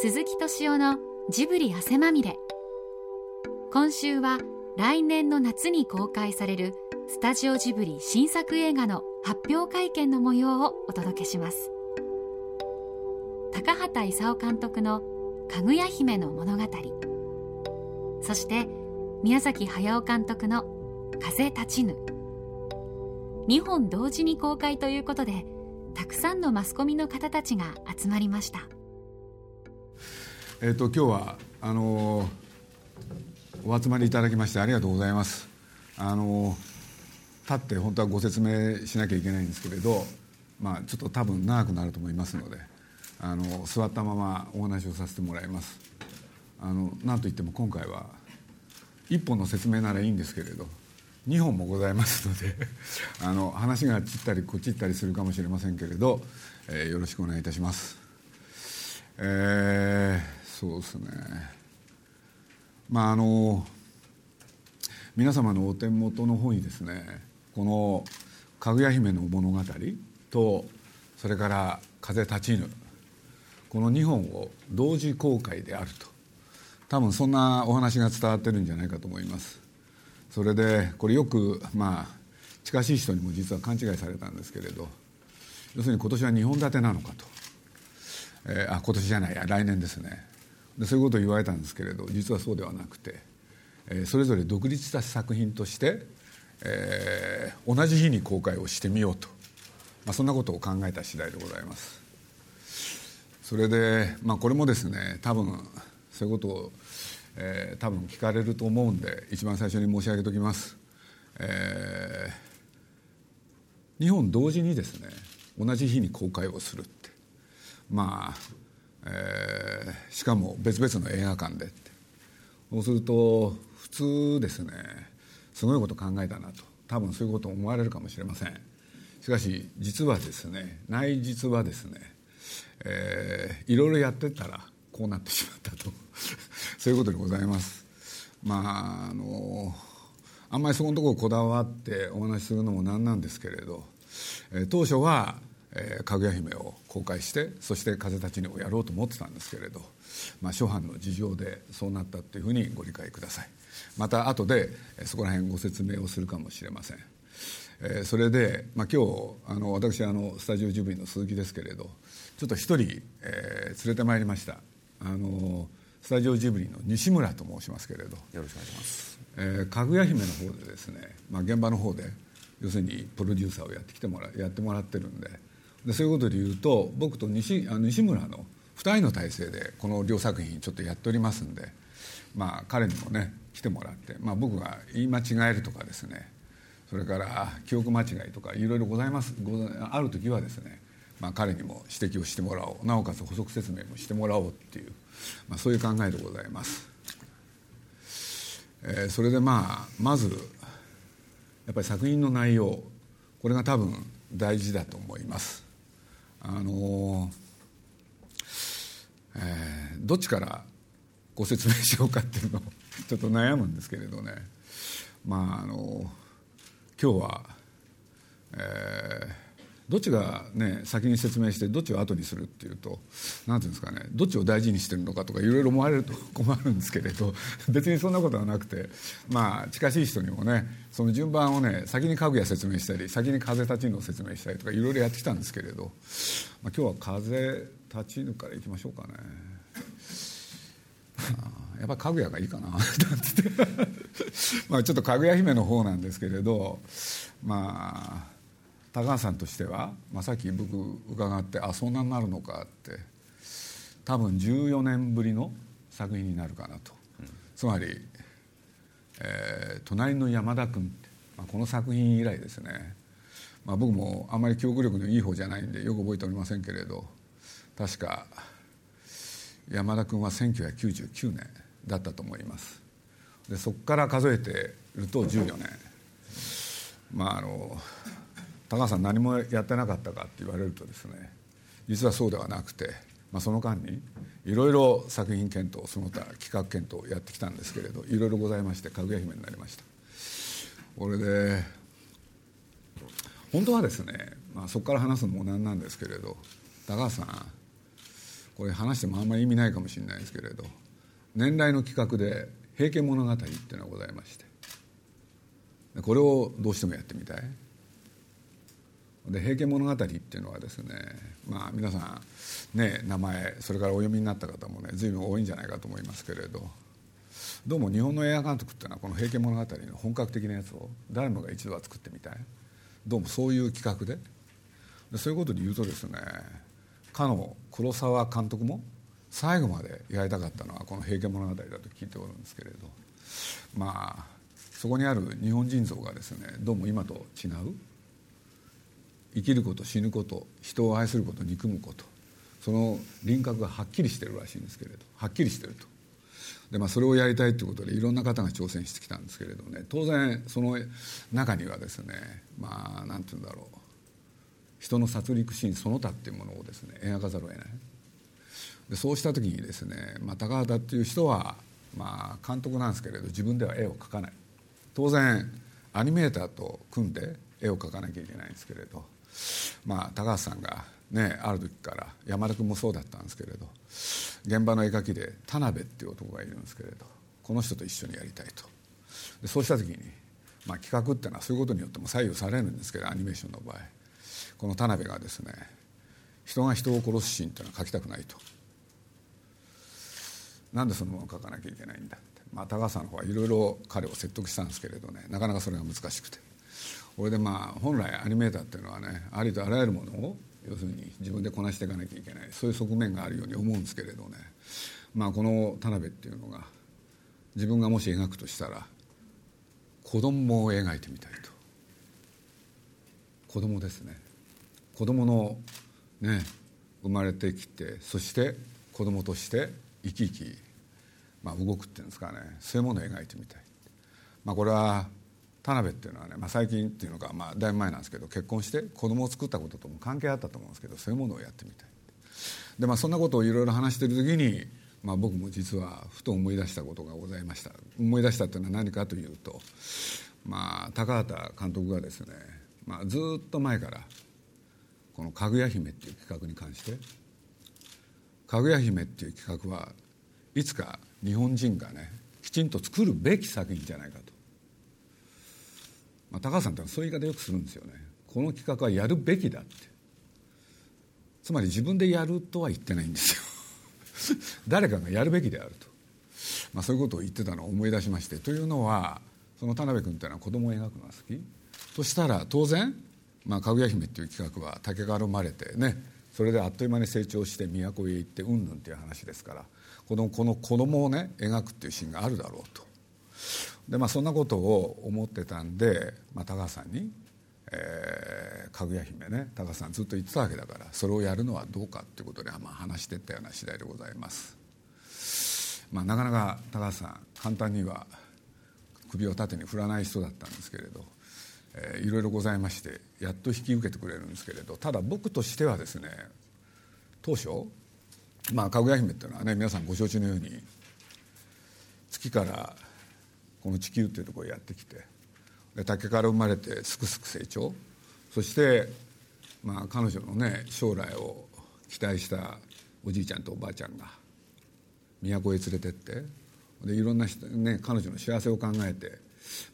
鈴木敏夫のジブリ汗まみれ。今週は来年の夏に公開されるスタジオジブリ新作映画の発表会見の模様をお届けします。高畑勲監督の「かぐや姫の物語」そして宮崎駿監督の「風立ちぬ」2本同時に公開ということでたくさんのマスコミの方たちが集まりました。えっ、と今日はあのーお集まりいただきましてありがとうございます。あの立って本当はご説明しなきゃいけないんですけれどまあちょっと多分長くなると思いますのであの座ったままお話をさせてもらいます。あのなんといっても今回は1本の説明ならいいんですけれど2本もございますので あの話が散ったりこっち行ったりするかもしれませんけれど、えーよろしくお願いいたします。えーそうですね。まああの皆様のお手元の方にですねこの「かぐや姫の物語」とそれから「風立ちぬ」この2本を同時公開であると。多分そんなお話が伝わってるんじゃないかと思います。それでこれよくまあ近しい人にも実は勘違いされたんですけれど要するに今年は2本立てなのかと、えーあ今年じゃないや来年ですね。でそういうことを言われたんですけれど実はそうではなくて、えそれぞれ独立した作品として、え同じ日に公開をしてみようと、まあ、そんなことを考えた次第でございます。それで、まあ、これもですね多分そういうことを、えー多分聞かれると思うんで一番最初に申し上げておきます、え2本同時にですね同じ日に公開をするって。まあ、えーしかも別々の映画館でって。そうすると普通ですね。すごいこと考えたなと。多分そういうこと思われるかもしれません。しかし実はですね内実はですね、えーいろいろやってたらこうなってしまったと。そういうことでございます。まああのあんまりそこのところこだわってお話しするのもなんなんですけれど、えー当初は「えーかぐや姫」を公開してそして「風立ちぬ」をやろうと思ってたんですけれど、まあ、諸般の事情でそうなったというふうにご理解ください。また後でえーそこら辺ご説明をするかもしれません。えーそれで、まあ、今日あの私あのスタジオジブリの鈴木ですけれどちょっと一人、えー連れてまいりました。あのスタジオジブリの西村と申しますけれど。よろしくお願いします。えーかぐや姫の方でですね、まあ、現場の方で要するにプロデューサーをやってきてもらやってもらってるんででそういうことで言うと僕と西あの西村の2人の体制でこの両作品ちょっとやっておりますんで、まあ、彼にもね来てもらって、まあ、僕が言い間違えるとかですねそれから記憶間違いとかいろいろございますある時はですね、まあ、彼にも指摘をしてもらおうなおかつ補足説明もしてもらおうっていう、まあ、そういう考えでございます。えーそれでまあまずやっぱり作品の内容これが多分大事だと思います。あのーえーどっちからご説明しようかっていうのを ちょっと悩むんですけれどね。まああの今日は、えーどっちがね先に説明してどっちを後にするっていうと何ていうんですかねどっちを大事にしてるのかとかいろいろ思われると 困るんですけれど別にそんなことはなくてまあ近しい人にもねその順番をね先に家具屋説明したり先に風立ちぬを説明したりとかいろいろやってきたんですけれど、まあ、今日は風立ちぬからいきましょうかね。やっぱ家具屋がいいかな まあちょっとかぐや姫の方なんですけれどまあ高橋さんとしては、まあ、さっき僕伺ってあそんなになるのかって多分14年ぶりの作品になるかなと、つまり、えー隣の山田君」って、まあ、この作品以来ですね、まあ、僕もあんまり記憶力のいい方じゃないんでよく覚えておりませんけれど確か山田君は1999年だったと思います。でそこから数えてると14年。まああの高橋さん何もやってなかったかって言われるとですね実はそうではなくて、まあ、その間にいろいろ作品検討その他企画検討をやってきたんですけれどいろいろございましてかぐや姫になりました。これで本当はですね、まあ、そこから話すのもなんなんですけれど高橋さんこれ話してもあんまり意味ないかもしれないですけれど年来の企画で「平家物語」っていうのがございましてこれをどうしてもやってみたい。で「平家物語」っていうのはですねまあ皆さんね名前それからお読みになった方もね随分多いんじゃないかと思いますけれどどうも日本の映画監督っていうのはこの「平家物語」の本格的なやつを誰もが一度は作ってみたい。どうもそういう企画で。でそういうことで言うとですねかの黒沢監督も最後までやりたかったのはこの「平家物語」だと聞いておるんですけれどまあそこにある日本人像がですねどうも今と違う。生きること死ぬこと人を愛すること憎むことその輪郭がはっきりしてるらしいんですけれどはっきりしてると。で、まあ、それをやりたいということでいろんな方が挑戦してきたんですけれどね当然その中にはですねまあ何て言うんだろう。人の殺戮シーンその他っていうものをですね描かざるを得ない。でそうした時にですね、まあ、高畑っていう人は、まあ、監督なんですけれど自分では絵を描かない。当然アニメーターと組んで絵を描かなきゃいけないんですけれど、まあ、高橋さんが、ね、ある時から山田君もそうだったんですけれど現場の絵描きで田辺っていう男がいるんですけれどこの人と一緒にやりたいと。でそうした時に、まあ、企画っていうのはそういうことによっても左右されるんですけどアニメーションの場合。この田辺がですね人が人を殺すシーンっていうのは描きたくないと。なんでそのものを描かなきゃいけないんだって、まあ、高橋さんの方はいろいろ彼を説得したんですけれどねなかなかそれが難しくて。これでまあ本来アニメーターっていうのはねありとあらゆるものを要するに自分でこなしていかなきゃいけない。そういう側面があるように思うんですけれどね。まあこの田辺っていうのが自分がもし描くとしたら子供を描いてみたいと。子供ですね。子供のね生まれてきてそして子供として生き生き、まあ、動くっていうんですかね。そういうものを描いてみたい、まあ、これは田辺っていうのはね、まあ、最近っていうのが、まあ、だいぶ前なんですけど結婚して子供を作ったこととも関係あったと思うんですけどそういうものをやってみたい。で、まあ、そんなことをいろいろ話してる時に、まあ、僕も実はふと思い出したことがございました。思い出したっていうのは何かというと、まあ、高畑監督がですね、まあ、ずっと前からこの「かぐや姫」っていう企画に関して「かぐや姫」っていう企画はいつか日本人がねきちんと作るべき作品じゃないかと。まあ、高橋さんってそういう言い方よくするんですよね。この企画はやるべきだって。つまり自分でやるとは言ってないんですよ。誰かがやるべきであると、まあ、そういうことを言ってたのを思い出しまして。というのはその田辺君っていうのは子供を描くのが好き。そしたら当然、まあ、かぐや姫っていう企画は竹から生まれてね。それであっという間に成長して都へ行ってうんぬんっていう話ですから。このこの子供をね描くっていうシーンがあるだろうと。でまあそんなことを思ってたんで、まあ、高橋さんに「えー、かぐや姫ね高橋さんずっと言ってたわけだからそれをやるのはどうかっていうことで、まあ、話してったような次第でございます。まあ、なかなか高橋さん簡単には首を縦に振らない人だったんですけれど、えー、いろいろございましてやっと引き受けてくれるんですけれどただ僕としてはですね当初まあかぐや姫っていうのはね皆さんご承知のように月からこの地球っていうところへやってきて竹から生まれてすくすく成長。そして、まあ、彼女のね将来を期待したおじいちゃんとおばあちゃんが都へ連れてって。でいろんな人、ね、彼女の幸せを考えて、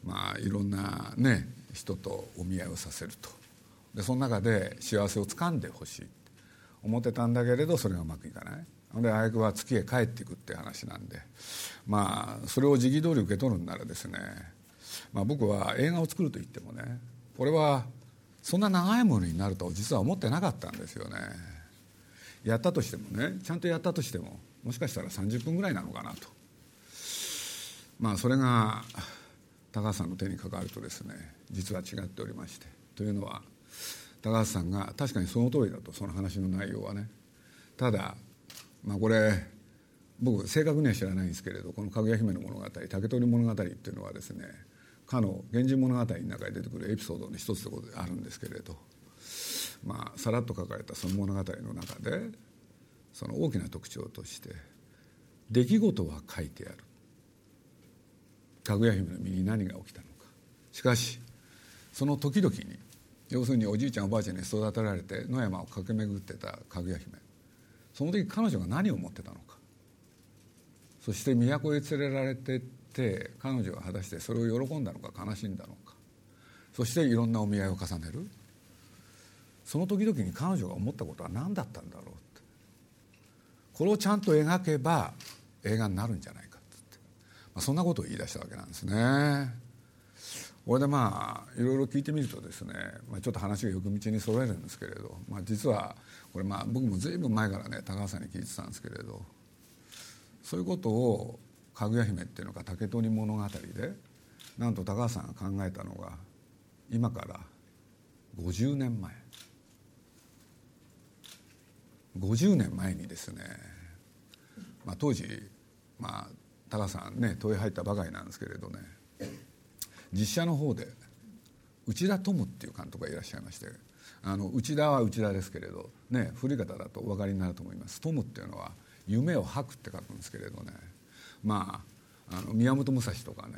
まあ、いろんな、ね、人とお見合いをさせると。でその中で幸せをつかんでほしい。思ってたんだけれどそれがうまくいかない。であやくは月へ帰っていくって話なんでまあそれを時期通り受け取るんならですね、まあ、僕は映画を作ると言ってもねこれはそんな長いものになると実は思ってなかったんですよね。やったとしてもねちゃんとやったとしてももしかしたら30分ぐらいなのかなと。まあそれが高橋さんの手にかかるとですね実は違っておりまして。というのは高橋さんが確かにその通りだとその話の内容はね。ただまあこれ僕正確には知らないんですけれどこの「かぐや姫の物語」「竹取物語」っていうのはですねかの「源氏物語」の中に出てくるエピソードの一つであるんですけれどまあさらっと書かれたその物語の中でその大きな特徴として出来事は書いてある。かぐや姫の身に何が起きたのか。しかしその時々に要するにおじいちゃんおばあちゃんに育てられて野山を駆け巡ってたかぐや姫。その時彼女が何を思ってたのか。そして都へ連れられてって彼女が果たしてそれを喜んだのか悲しんだのか。そしていろんなお見合いを重ねる。その時々に彼女が思ったことは何だったんだろうって。これをちゃんと描けば映画になるんじゃないかって、まあ、そんなことを言い出したわけなんですね。これでまあいろいろ聞いてみるとですね、まあ、ちょっと話がよく道に揃えるんですけれど、まあ、実はこれまあ僕も随分前からね高橋さんに聞いてたんですけれどそういうことを「かぐや姫」っていうのか「竹取物語」でなんと高橋さんが考えたのが今から50年前。50年前にですね、まあ、当時、まあ、高橋さんね問い入ったばかりなんですけれどね実写の方で内田トムっていう監督がいらっしゃいましてあの内田は内田ですけれど、ね、古い方だとお分かりになると思います。トムっていうのは夢を吐くって書くんですけれどね。まああの宮本武蔵とかね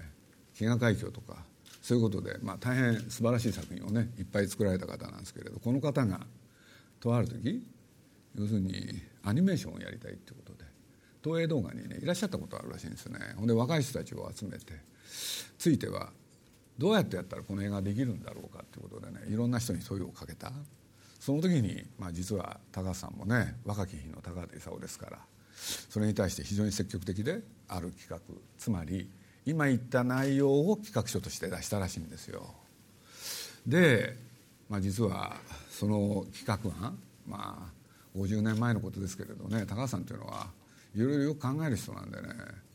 飢餓海峡とかそういうことで、まあ、大変素晴らしい作品をねいっぱい作られた方なんですけれどこの方がとある時要するにアニメーションをやりたいってことで東映動画にねいらっしゃったことあるらしいんですね。ほんで若い人たちを集めてついてはどうやってやったらこの映画できるんだろうかっていうことでねいろんな人に問いをかけたその時に、まあ、実は高橋さんもね若き日の高畑勲ですからそれに対して非常に積極的である企画つまり今言った内容を企画書として出したらしいんですよ。で、まあ、実はその企画案まあ50年前のことですけれどね高橋さんというのはいろいろよく考える人なんでね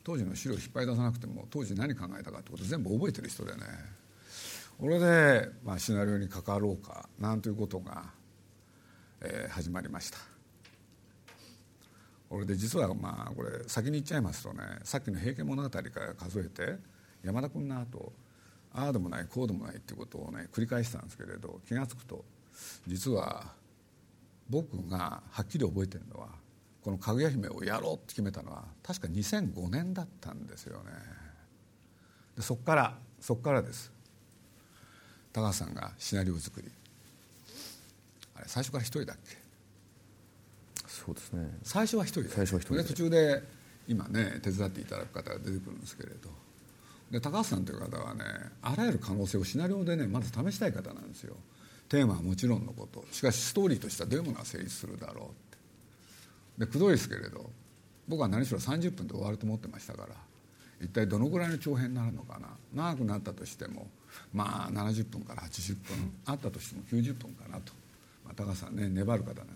当時の資料を引っ張り出さなくても当時何考えたかってこと全部覚えてる人でね。これで、まあ、シナリオに関わろうかなんていうことが、えー、始まりました。これで実はまあこれ先に言っちゃいますとねさっきの「平家物語」から数えて山田君の後ああでもないこうでもないっていうことをね繰り返したんですけれど気が付くと実は僕がはっきり覚えてるのはこの「かぐや姫」をやろうって決めたのは確か2005年だったんですよね。でそっからそっからです。高橋さんがシナリオ作り。あれ最初から一人だっけ？そうですね。最初は一人最初は一人で。途中で今ね手伝っていただく方が出てくるんですけれど。で高橋さんという方はねあらゆる可能性をシナリオでねまず試したい方なんですよ。テーマはもちろんのこと。しかしストーリーとしてはどういうものが成立するだろうでくどいですけれど僕は何しろ30分で終わると思ってましたから一体どのぐらいの長編になるのかな。長くなったとしてもまあ70分から80分あったとしても90分かなと、まあ、高橋さんね粘る方なんで。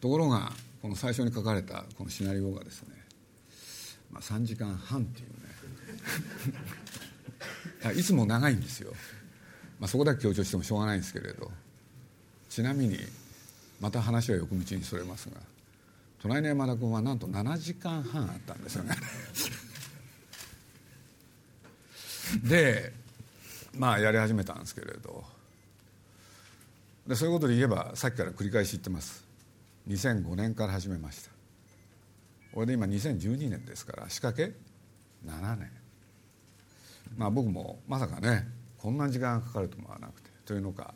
ところがこの最初に書かれたこのシナリオがですね、まあ、3時間半っていうね。いつも長いんですよ、まあ、そこだけ強調してもしょうがないんですけれど。ちなみにまた話は横道にそれますが隣の山田君はなんと7時間半あったんですよね。でまあやり始めたんですけれど。でそういうことで言えばさっきから繰り返し言ってます。2005年から始めました。これで今2012年ですから仕掛け7年。まあ僕もまさかねこんな時間がかかると思わなくてというのか、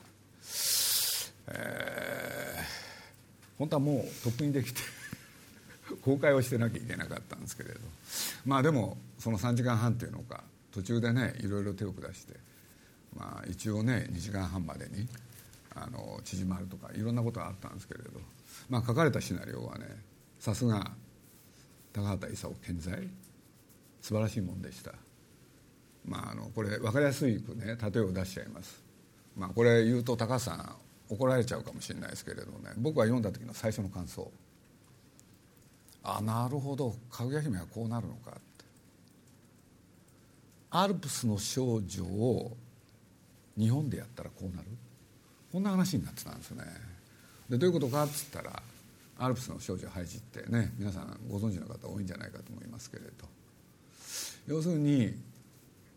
えー、本当はもうとっくにできて公開をしてなきゃいけなかったんですけれど。まあでもその3時間半っていうのか。途中でねいろいろ手を下して、まあ、一応ね2時間半までにあの縮まるとかいろんなことがあったんですけれど、まあ、書かれたシナリオはねさすが高畑勲健在。素晴らしいもんでした。まあ、あのこれ分かりやすいくね例えを出しちゃいます、まあ、これ言うと高橋さん怒られちゃうかもしれないですけれどね僕が読んだ時の最初の感想。あなるほど。かぐや姫はこうなるのか。ってアルプスの少女を日本でやったらこうなる？こんな話になってたんですよね。でどういうことかっつったらアルプスの少女ハイジってね皆さんご存知の方多いんじゃないかと思いますけれど。要するに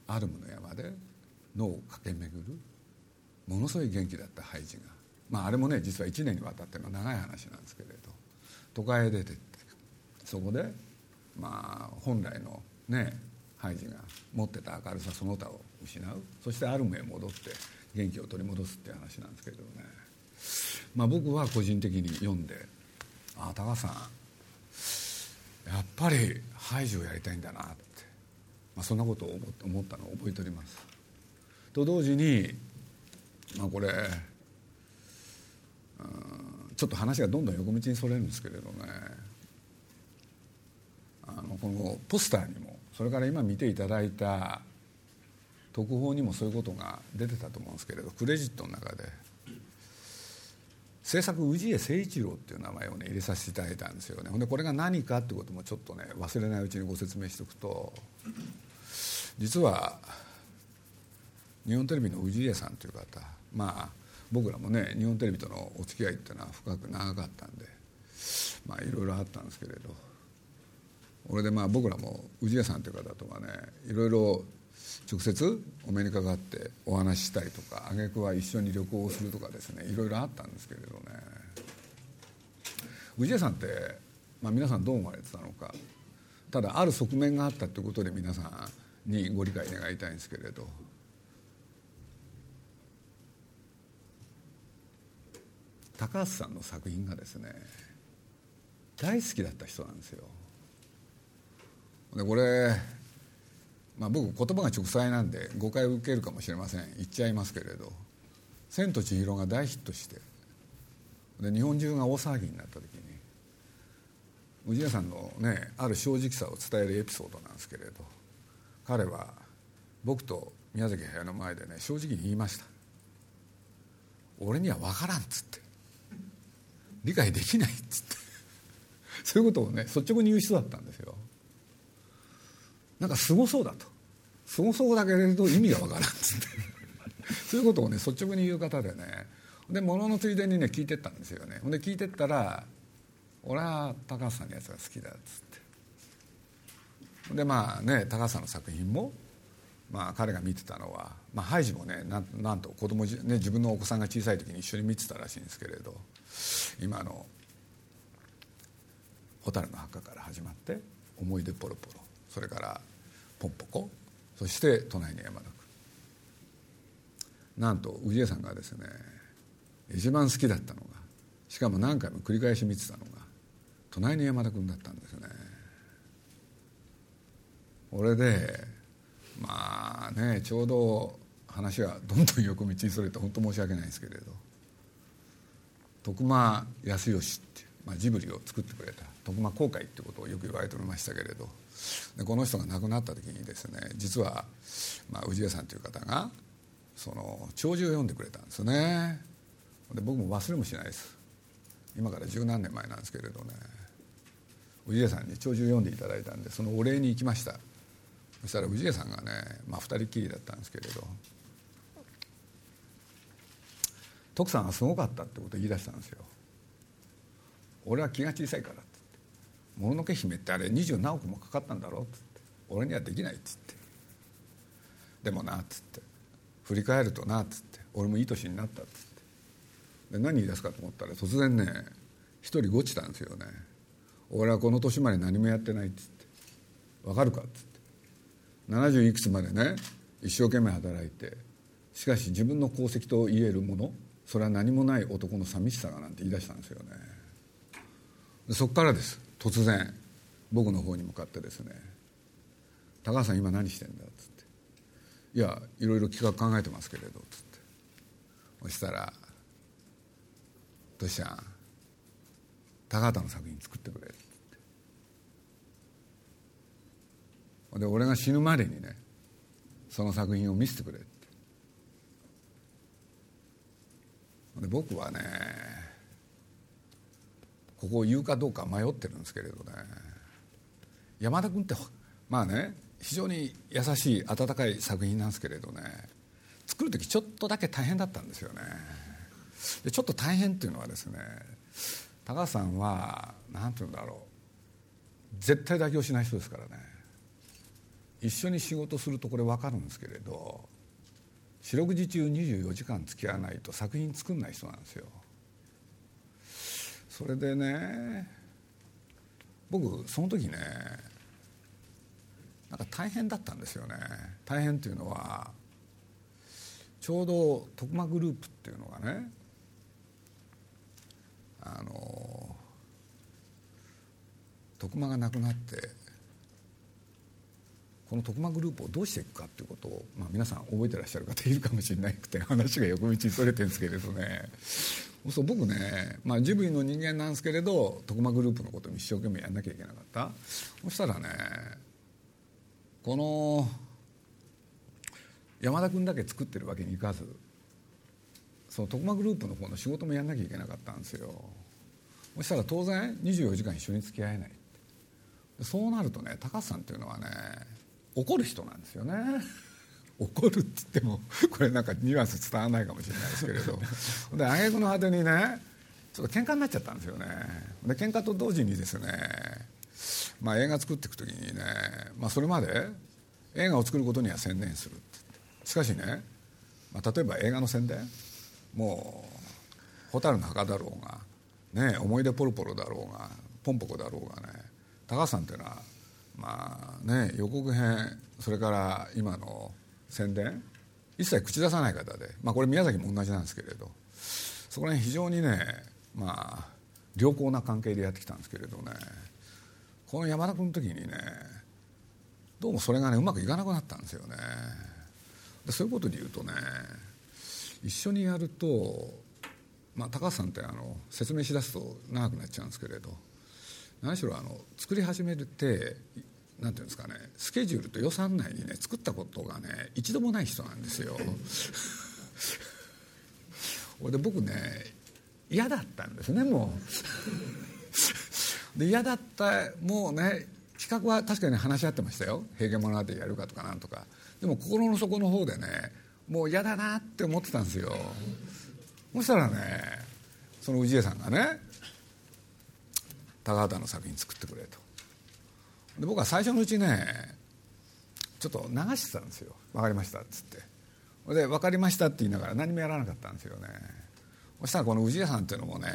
アルムの山で野を駆け巡るものすごい元気だったハイジが。まああれもね実は1年にわたっての長い話なんですけれど。都会へ出てって。そこでまあ本来のねハイジが持ってた明るさその他を失う。そしてアルムへ戻って元気を取り戻すっていう話なんですけどね、まあ、僕は個人的に読んでああ高橋さんやっぱりハイジをやりたいんだなって、まあ、そんなことを思ったのを覚えております。と同時にまあこれちょっと話がどんどん横道にそれるんですけれどね。あのこのポスターにもそれから今見ていただいた特報にもそういうことが出てたと思うんですけれどクレジットの中で制作氏家誠一郎っていう名前をね入れさせていただいたんですよね。ほんでこれが何かってこともちょっとね忘れないうちにご説明しておくと実は日本テレビの氏家さんという方まあ僕らもね日本テレビとのお付き合いっていうのは深く長かったんでまあいろいろあったんですけれど俺でまあ僕らも氏家さんという方とかねいろいろ直接お目にかかってお話ししたりとか挙句は一緒に旅行をするとかですねいろいろあったんですけれどね。氏家さんって、まあ、皆さんどう思われてたのか。ただある側面があったということで皆さんにご理解願いたいんですけれど。高橋さんの作品がですね大好きだった人なんですよ。でこれまあ、僕言葉が直裁なんで誤解を受けるかもしれません。言っちゃいますけれど「千と千尋」が大ヒットしてで日本中が大騒ぎになった時に氏家さんのねある正直さを伝えるエピソードなんですけれど彼は僕と宮崎駿の前でね正直に言いました「俺には分からん」っつって「理解できない」っつって。そういうことをね率直に言う人だったんですよ。なんかすごそうだと。すごそうだけれど意味がわからんっつって。そういうことをね率直に言う方でね。で物のついでにね聞いてったんですよね。で聞いてったら「俺は高橋さんのやつが好きだ」っつって。でまあね高橋さんの作品もまあ、彼が見てたのは、まあ、ハイジもねなんなんと子供、ね、自分のお子さんが小さい時に一緒に見てたらしいんですけれど今の「蛍の墓」から始まって「思い出ポロポロ」それからポンポコ。そして隣に山田君なんと氏家さんがですね一番好きだったのがしかも何回も繰り返し見てたのが隣に山田君だったんですね。俺でまあねちょうど話はどんどん横道にそれて本当申し訳ないんですけれど徳間康義っていう、まあ、ジブリを作ってくれた徳間公開ってことをよく言われておりましたけれどでこの人が亡くなった時にですね実は、まあ、氏家さんという方がその弔辞を読んでくれたんですよね。で僕も忘れもしないです。今から十何年前なんですけれどね。氏家さんに弔辞を読んでいただいたんでそのお礼に行きました。そしたら氏家さんがね、まあ、2人きりだったんですけれど。徳さんはすごかったってことを言い出したんですよ。俺は気が小さいからって。もののけ姫ってあれ二十何億もかかったんだろ」っつって「俺にはできない」っつって「でもな」っつって。振り返るとなっつって。俺もいい年になったっつって。で何言い出すかと思ったら突然ね一人ごちたんですよね。俺はこの年まで何もやってないっつって。分かるかっつって。70いくつまでね一生懸命働いて。しかし自分の功績と言えるものそれは何もない男の寂しさがなんて言い出したんですよね。そこからです。突然僕の方に向かってですね「高橋さん今何してんだ」っつって「いやいろいろ企画考えてますけれど」っつって。そしたら「トシちゃん高畑の作品作ってくれ」っつって。で俺が死ぬまでにねその作品を見せてくれって。で僕はねここを言うかどうか迷ってるんですけれどね。山田君ってまあね非常に優しい温かい作品なんですけれどね。作る時ちょっとだけ大変だったんですよね。でちょっと大変っていうのはですね高橋さんは何て言うんだろう。絶対妥協しない人ですからね。一緒に仕事するとこれ分かるんですけれど四六時中24時間付き合わないと作品作んない人なんですよ。それでね僕その時ねなんか大変だったんですよね。大変っていうのはちょうど徳間グループっていうのがねあの徳間がなくなってこの徳間グループをどうしていくかっていうことを、まあ、皆さん覚えてらっしゃる方いるかもしれなくて話が横道にそれてるんですけれどね。そう僕ね、まあ、ジブリの人間なんですけれど徳間グループのことを一生懸命やんなきゃいけなかった。そしたらねこの山田君だけ作ってるわけにいかずその徳間グループの方の仕事もやんなきゃいけなかったんですよ。そしたら当然24時間一緒に付き合えないそうなるとね高橋さんっていうのはね怒る人なんですよね。怒るって言ってもこれなんかニュアンス伝わらないかもしれないですけれど。で挙句の果てにねちょっと喧嘩になっちゃったんですよね。で喧嘩と同時にですねまあ映画作っていく時にね、まあ、それまで映画を作ることには専念するしかしね、まあ、例えば映画の宣伝。もう「蛍の墓」だろうが、ね「思い出ポロポロ」だろうが「ポンポコ」だろうがね高橋さんっていうのはまあね予告編それから今の宣伝？一切口出さない方で、まあ、これ宮崎も同じなんですけれど。そこら辺非常にねまあ良好な関係でやってきたんですけれどね。この山田君の時にねどうもそれがねうまくいかなくなったんですよね。でそういうことで言うとね一緒にやると、まあ、高橋さんってあの説明しだすと長くなっちゃうんですけれど。何しろあの作り始めてなんていうんですかねスケジュールと予算内にね作ったことがね一度もない人なんですよ。で僕ね嫌だったんですねもう。で嫌だったもうね企画は確かに話し合ってましたよ「平家物語」やるかとかなんとかでも心の底の方でねもう嫌だなって思ってたんですよそしたらねその氏家さんがね高畑の作品作ってくれとで僕は最初のうちねちょっと流してたんですよ「分かりました」っつって。で「分かりました」って言いながら何もやらなかったんですよね。そしたらこの氏家さんっていうのもね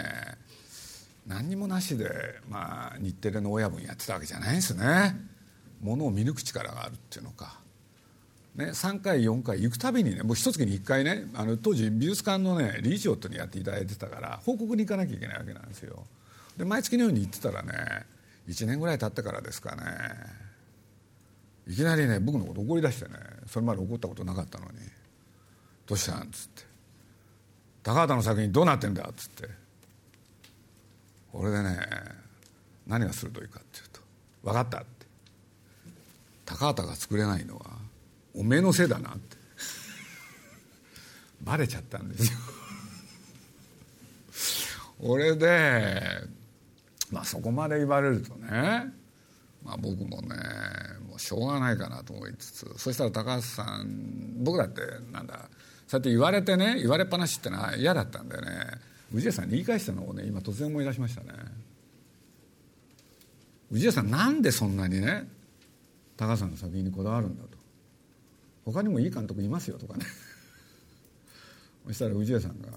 何にもなしで、まあ、日テレの親分やってたわけじゃないんですね。ものを見抜く力があるっていうのか、ね、3回4回行くたびにねもう一月に1回ねあの当時美術館のね理事長ってやっていただいてたから報告に行かなきゃいけないわけなんですよ。で毎月のように行ってたらね1年ぐらい経ってからですかねいきなりね僕のこと怒り出してねそれまで怒ったことなかったのに「どうしたん?」っつって「高畑の作品どうなってんだ?」っつってこれでね何が鋭いかっていうと「分かった」って「高畑が作れないのはおめえのせいだな」ってバレちゃったんですよ 俺でまあそこまで言われるとねまあ僕もねもうしょうがないかなと思いつつそしたら高橋さん僕だってなんだそうやって言われてね言われっぱなしってのは嫌だったんでね。氏家さんに言い返したのをね今突然思い出しましたね。氏家さんなんでそんなにね高橋さんの作品にこだわるんだと。他にもいい監督いますよとかね。そしたら氏家さんが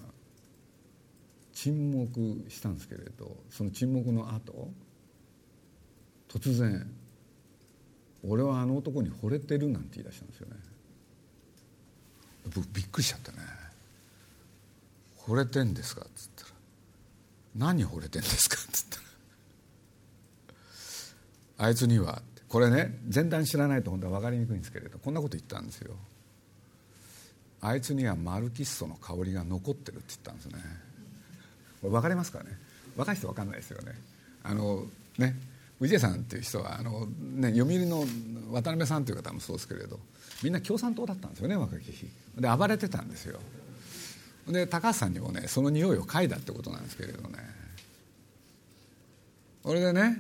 沈黙したんですけれどその沈黙の後突然「俺はあの男に惚れてる」なんて言い出したんですよね。僕びっくりしちゃってね「惚れてんですか?」っつったら「何惚れてんですか?」っつったら「あいつには」これね前段知らないと本当は分かりにくいんですけれどこんなこと言ったんですよ。あいつにはマルキッソの香りが残ってるって言ったんですね。分かりますかね？若い人分かんないですよね。あのね氏家さんっていう人はあの、ね、読売の渡辺さんという方もそうですけれどみんな共産党だったんですよね若き日。で暴れてたんですよ。で高橋さんにもねその匂いを嗅いだってことなんですけれどね。これでね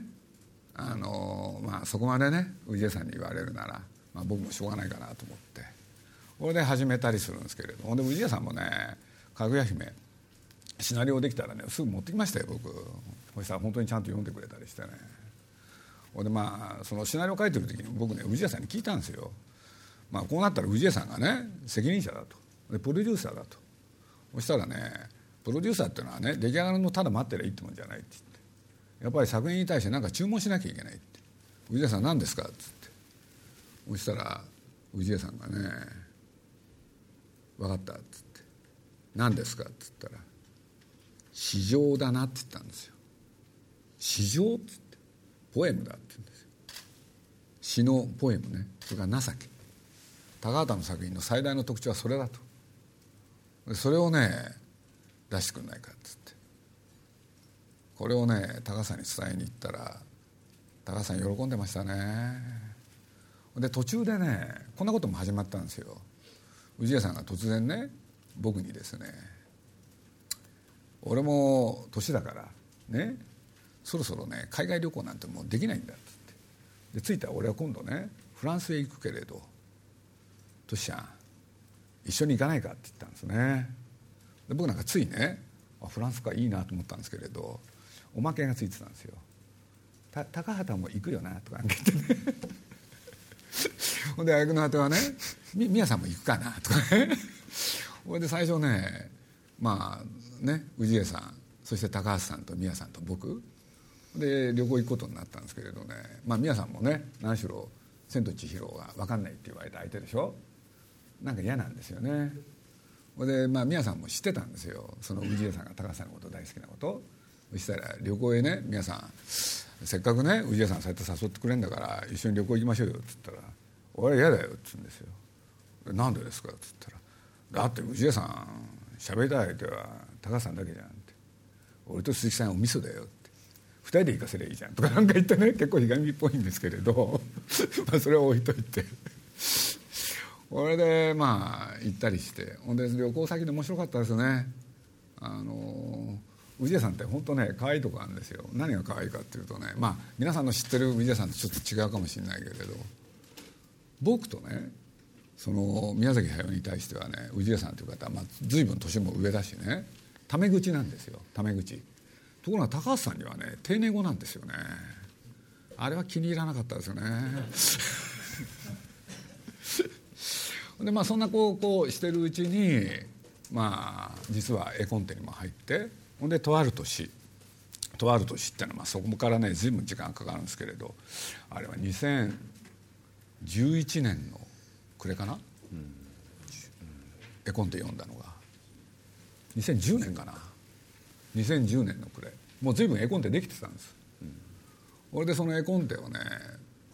あの、まあ、そこまでね氏家さんに言われるなら、まあ、僕もしょうがないかなと思って。これで始めたりするんですけれどほんで氏家さんもね「かぐや姫」シナリオできたらねすぐ持ってきましたよ僕。そしたら本当にちゃんと読んでくれたりしてね。ほんでまあそのシナリオ書いてる時に僕ね氏家さんに聞いたんですよ、まあ、こうなったら氏家さんがね責任者だと。でプロデューサーだと。そしたらねプロデューサーっていうのはね出来上がるのただ待ってりゃいいってもんじゃないって言って。やっぱり作品に対して何か注文しなきゃいけないって「氏家さん何ですか?」っつって。そしたら氏家さんがね「分かった」っつって「何ですか?」っつったら「市場だなって言ったんですよ。市場っつってポエムだって言うんですよ。詩のポエムね。それから情け。高畑の作品の最大の特徴はそれだと。それをね出してくんないかっつって。これをね高さに伝えに行ったら高さん喜んでましたね。で途中でねこんなことも始まったんですよ。氏家さんが突然ね僕にですね「俺も年だからねそろそろね海外旅行なんてもうできないんだ」っつって。で着いたら俺は今度ねフランスへ行くけれどトシちゃん一緒に行かないかって言ったんですね。で僕なんかついねあフランスかいいなと思ったんですけれどおまけがついてたんですよ「高畑も行くよな」とか言ってね。ほんで挙句の果てはね「み宮さんも行くかな」とかね。ほんで最初ねまあね氏家さんそして高橋さんと宮さんと僕。で旅行行くことになったんですけれどね。まあ宮さんもね何しろ「千と千尋」が分かんないって言われた相手でしょ。なんか嫌なんですよね。でまあ宮さんも知ってたんですよ。その氏家さんが高橋さんのこと大好きなこと。そしたら旅行へね宮さんせっかくね氏家さんそうやって誘ってくれるんだから一緒に旅行行きましょうよっつったら「俺嫌だよ」っつうんですよ「なんでですか?」っつったら「だって氏家さん喋りたい相手は高橋さんだけじゃん」って「俺と鈴木さんお味噌だよ」って「2人で行かせりゃいいじゃん」とかなんか言ってね。結構ひがみっぽいんですけれど。まあそれは置いといて。これでまあ行ったりして。ほんで旅行先で面白かったですよね。あの氏家さんって本当ね可愛いとこあるんですよ。何が可愛いかっていうとねまあ皆さんの知ってる氏家さんとちょっと違うかもしれないけれど。僕とねその宮崎駿に対してはね氏家さんという方は、まあ、随分年も上だしね。タメ口なんですよタメ口。ところが高橋さんにはね丁寧語なんですよね。あれは気に入らなかったですよね。でまあそんなこうこうしてるうちにまあ実は絵コンテにも入ってほんでとある年とある年っていうのはまあそこからね随分時間かかるんですけれどあれは2011年の暮れかな、うん、絵コンテ読んだのが2010年かな。2010年の暮れ。もう随分絵コンテできてたんです、うん、れでその絵コンテをね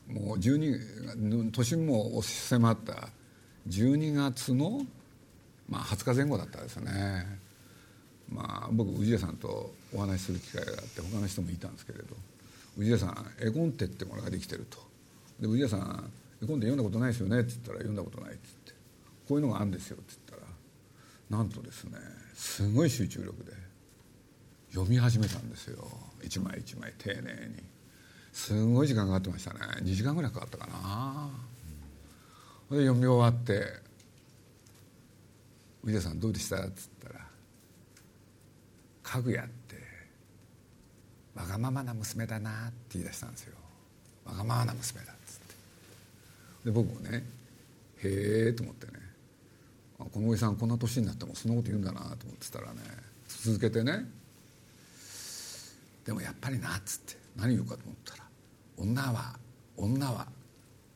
もう12年も迫った12月の、まあ、20日前後だったんですね。まあ僕氏家さんとお話しする機会があって他の人もいたんですけれど。氏家さん絵コンテってものができてると。で氏家さん絵コンテ読んだことないですよねって言ったら読んだことないって言って。こういうのがあるんですよって言ったらなんとですねすごい集中力で読み始めたんですよ。一枚一枚丁寧に。すごい時間かかってましたね。2時間ぐらいかかったかな。で読み終わって「氏田さんどうでした?」っつったら「家具屋ってわがままな娘だな」って言い出したんですよ「わがままな娘だ」っつって。で僕もね「へえ」と思ってねこのおじさんこんな年になってもそんなこと言うんだなと思ってたらね続けてね。でもやっぱりなっつって何言うかと思ったら「女は女は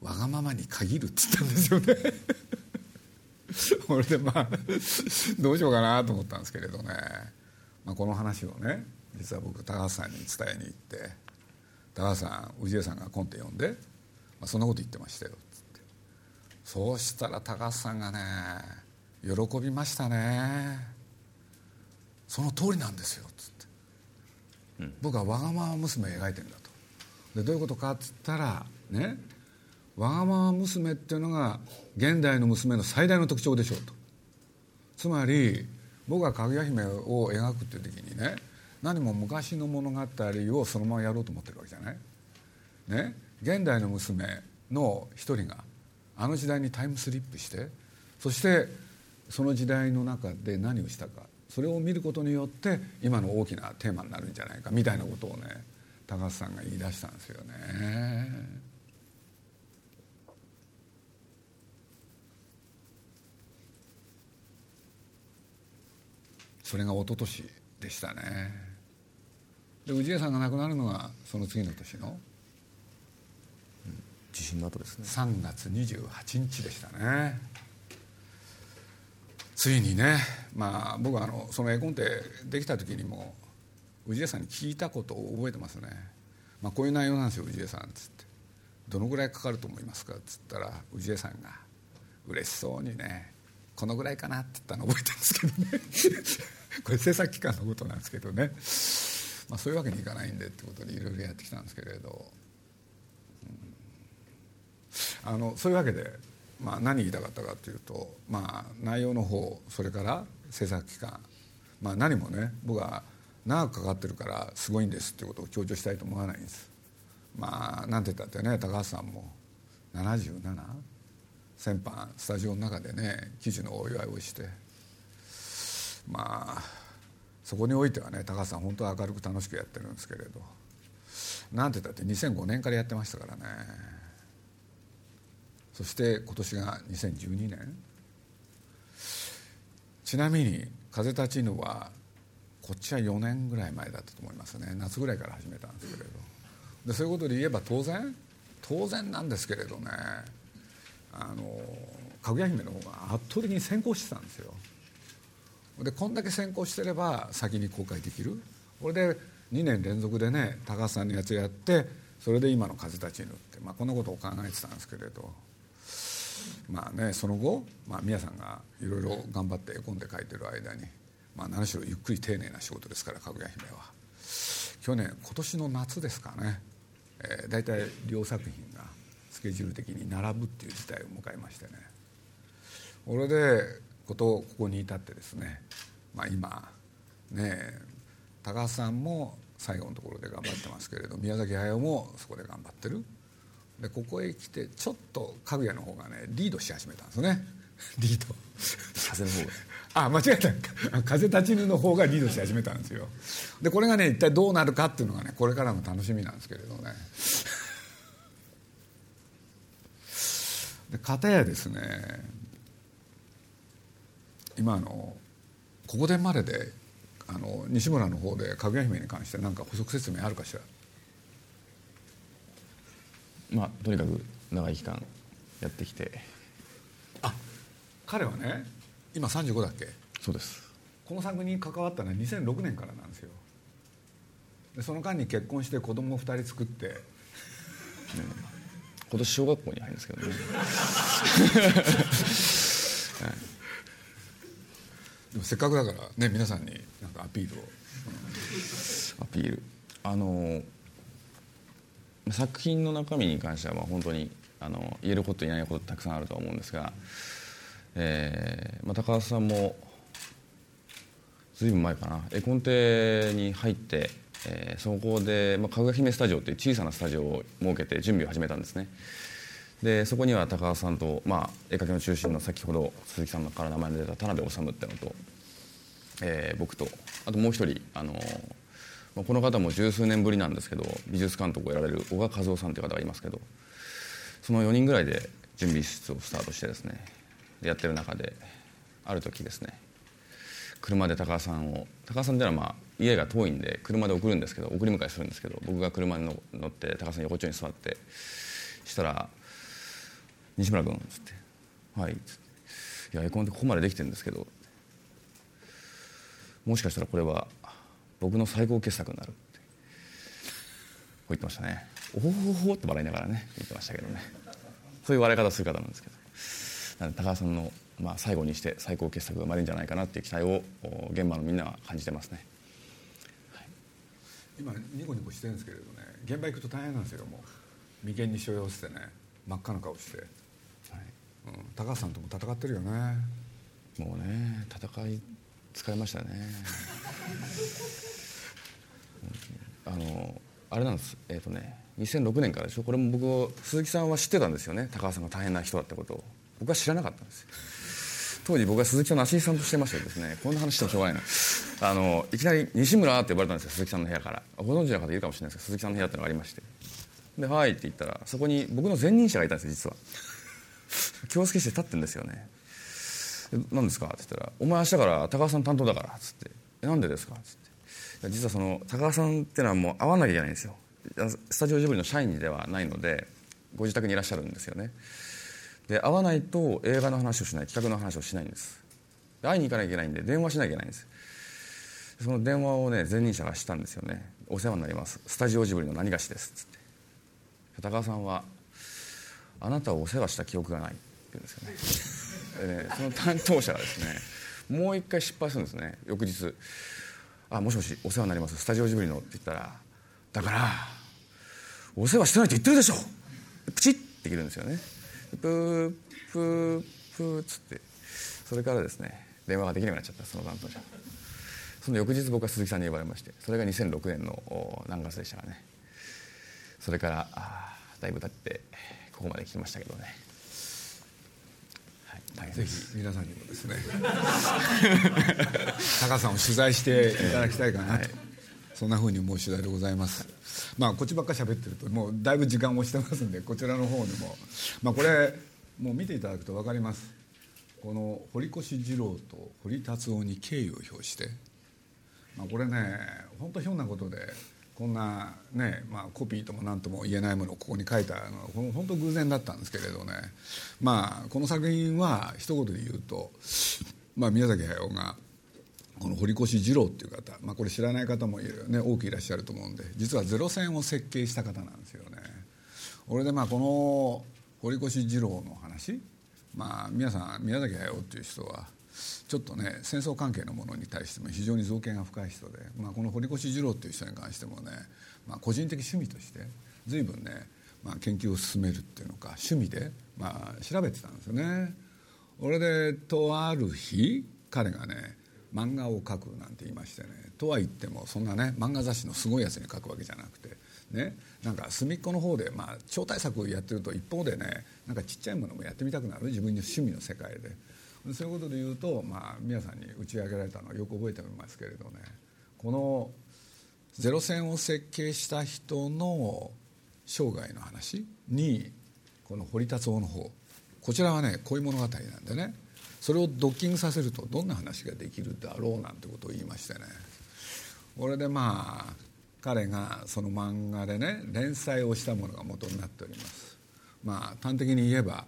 わがままに限るって言ったんですよね。これでまあどうしようかなと思ったんですけれどね、まあ、この話をね実は僕高橋さんに伝えに行って高橋さん氏家さんがコンテ読んで、まあ、そんなこと言ってましたよっつって。そうしたら高橋さんがね喜びましたね。その通りなんですよ。つって、うん、僕はわがまま娘を描いてるんだと。でどういうことかっつったらねわがまま娘っていうのが現代の娘の最大の特徴でしょうと。つまり僕がかぐや姫を描くっていう時にね何も昔の物語をそのままやろうと思ってるわけじゃない。ね、現代の娘の一人があの時代にタイムスリップしてそしてその時代の中で何をしたかそれを見ることによって今の大きなテーマになるんじゃないかみたいなことをね高橋さんが言い出したんですよね。それが一昨年でしたね。で氏家さんが亡くなるのがその次の年の、うん、地震の後ですね。3月28日でしたねついにねまあ僕はあのその絵コンテできた時にも氏家さんに聞いたことを覚えてますね。まあ、こういう内容なんですよ氏家さん」っつって「どのぐらいかかると思いますか?」っつったら氏家さんが嬉しそうにね「このぐらいかな」って言ったの覚えてるんですけどね。これ制作期間のことなんですけどね、まあ、そういうわけにいかないんでってことでいろいろやってきたんですけれど、うん、あのそういうわけで、まあ、何言いたかったかというと、まあ、内容の方それから制作期間、まあ、何もね僕は長くかかってるからすごいんですっていうことを強調したいと思わないんです。まあなんて言ったってね高橋さんも77先般スタジオの中でね記事のお祝いをして。まあそこにおいてはね高橋さん本当は明るく楽しくやってるんですけれど。なんて言ったって2005年からやってましたからね。そして今年が2012年。ちなみに「風立ちぬ」はこっちは4年ぐらい前だったと思いますね。夏ぐらいから始めたんですけれど。でそういうことで言えば当然当然なんですけれどね。あのかぐや姫の方が圧倒的に先行してたんですよ。でこんだけ先行してれば先に公開できる。これで2年連続でね高橋さんのやつやってそれで今の「風立ちぬ」って、まあ、こんなことを考えてたんですけれど。まあねその後、まあ、宮さんがいろいろ頑張って絵コンで描いてる間にまあ、何しろゆっくり丁寧な仕事ですからかぐや姫は。去年今年の夏ですかね、えー、大体両作品がスケジュール的に並ぶっていう事態を迎えましてね。これでことここに至ってですね、まあ、今ね高橋さんも最後のところで頑張ってますけれど宮崎駿もそこで頑張ってる。でここへ来てちょっとかぐやの方がねリードし始めたんですね。リード。風の方が。あ間違えた。風立ちぬの方がリードし始めたんですよ。でこれがね一体どうなるかっていうのがねこれからの楽しみなんですけれどね。で片やですね今のここでまでであの西村の方でかぐや姫に関して何か補足説明あるかしらまあとにかく長い期間やってきて。あ彼はね今35だっけ？そうです。この作品に関わったのは2006年からなんですよ。でその間に結婚して子供を2人作って、ね、今年小学校に入るんですけどね、はい、でもせっかくだからね皆さんになんかアピールを、アピール。あの作品の中身に関してはまあ本当にあの言えること言えないことたくさんあると思うんですがえーまあ、高橋さんもずいぶん前かな。絵コンテに入って、えー、そこで、まあ、かぐや姫スタジオという小さなスタジオを設けて準備を始めたんですね。でそこには高橋さんと、まあ、絵描きの中心の先ほど鈴木さんから名前の出た田辺治ってのと、えー、僕とあともう一人あのまあ、この方も十数年ぶりなんですけど美術監督をやられる小川和夫さんという方がいますけどその4人ぐらいで準備室をスタートしてですねやってる中である時ですね車で高橋さんを高橋さんっていうのはまあ家が遠いんで車で送るんですけど送り迎えするんですけど僕が車に乗って高橋さん横丁に座ってしたら「西村君」っつって「はい」っつって「いやエコンってここまでできてるんですけどもしかしたらこれは僕の最高傑作になる」って。こう言ってましたね「おほほほ」って笑いながらね言ってましたけどね。そういう笑い方する方なんですけど。高橋さんの、まあ、最後にして最高傑作が生まれるんじゃないかなっていう期待を現場のみんなは感じてますね、はい、今ニコニコしてるんですけれどね現場行くと大変なんですよもう。眉間にしわ寄せてね真っ赤な顔して、はい。うん、高橋さんとも戦ってるよね。もうね戦い疲れましたねあのあれなんです。えっ、ー、とね2006年からでしょ？これも僕鈴木さんは知ってたんですよね。高橋さんが大変な人だってことを。僕は知らなかったんです当時僕は鈴木さんのアシスタントしてましてですね。こんな話してもしょうがないな。あのいきなり「西村」って呼ばれたんですよ鈴木さんの部屋から。ご存知の方いるかもしれないですけど鈴木さんの部屋ってのがありまして。で「はい」って言ったらそこに僕の前任者がいたんですよ実は。気をつけして立ってるんですよね。何ですか?」って言ったら「お前明日から高橋さん担当だから」っつって「なんでですか?」っつって。実はその高橋さんっていうのはもう会わなきゃいけないんですよ。スタジオジブリの社員ではないのでご自宅にいらっしゃるんですよね。で会わないと映画の話をしない企画の話をしないんです。会いに行かなきゃいけないんで電話しなきゃいけないんです。その電話をね前任者がしたんですよね「お世話になります。スタジオジブリの何がしです」っつって。高川さんは「あなたをお世話した記憶がない」って言うんですよね。ねその担当者がですねもう一回失敗するんですね。翌日「あもしもしお世話になります。スタジオジブリの」って言ったら「だからお世話してないって言ってるでしょ!」プチッて切るんですよね。プープープーっつって。それからですね電話ができなくなっちゃった。その担当者。その翌日僕は鈴木さんに呼ばれましてそれが2006年の何月でしたかね。それからあだいぶ経ってここまで来ましたけどね、ぜひ皆さんにもですね 高さんを取材していただきたいかなと、はい、そんなふうに思う次第でございます。まあこっちばっか喋ってるともうだいぶ時間をしてますんでこちらの方にも。まあこれもう見ていただくと分かります。この堀越二郎と堀達夫に敬意を表して。まあ、これね本当ひょんなことでこんなね、まあ、コピーとも何とも言えないものをここに書いたのは本当偶然だったんですけれどねまあこの作品は一言で言うと、まあ、宮崎駿がこの堀越二郎っていう方、まあ、これ知らない方もいる、ね、多くいらっしゃると思うんで実はゼロ戦を設計した方なんですよね。俺でまあこの堀越二郎の話まあ皆さん宮崎駿っていう人はちょっとね戦争関係のものに対しても非常に造形が深い人で、まあ、この堀越二郎っていう人に関してもね、まあ、個人的趣味として随分ね、まあ、研究を進めるっていうのか趣味で、まあ、調べてたんですよね。俺でとある日彼がね漫画を描くなんて言いましてねとは言ってもそんなね漫画雑誌のすごいやつに描くわけじゃなくてねなんか隅っこの方で、まあ、超大作をやってると一方でねなんかちっちゃいものもやってみたくなる自分の趣味の世界で。そういうことで言うと、まあ、皆さんに打ち上げられたのはよく覚えておりますけれどね。このゼロ戦を設計した人の生涯の話にこの堀達夫の方こちらはね恋物語なんでねそれをドッキングさせるとどんな話ができるだろうなんてことを言いましてね。これでまあ彼がその漫画でね連載をしたものが元になっております。まあ端的に言えば、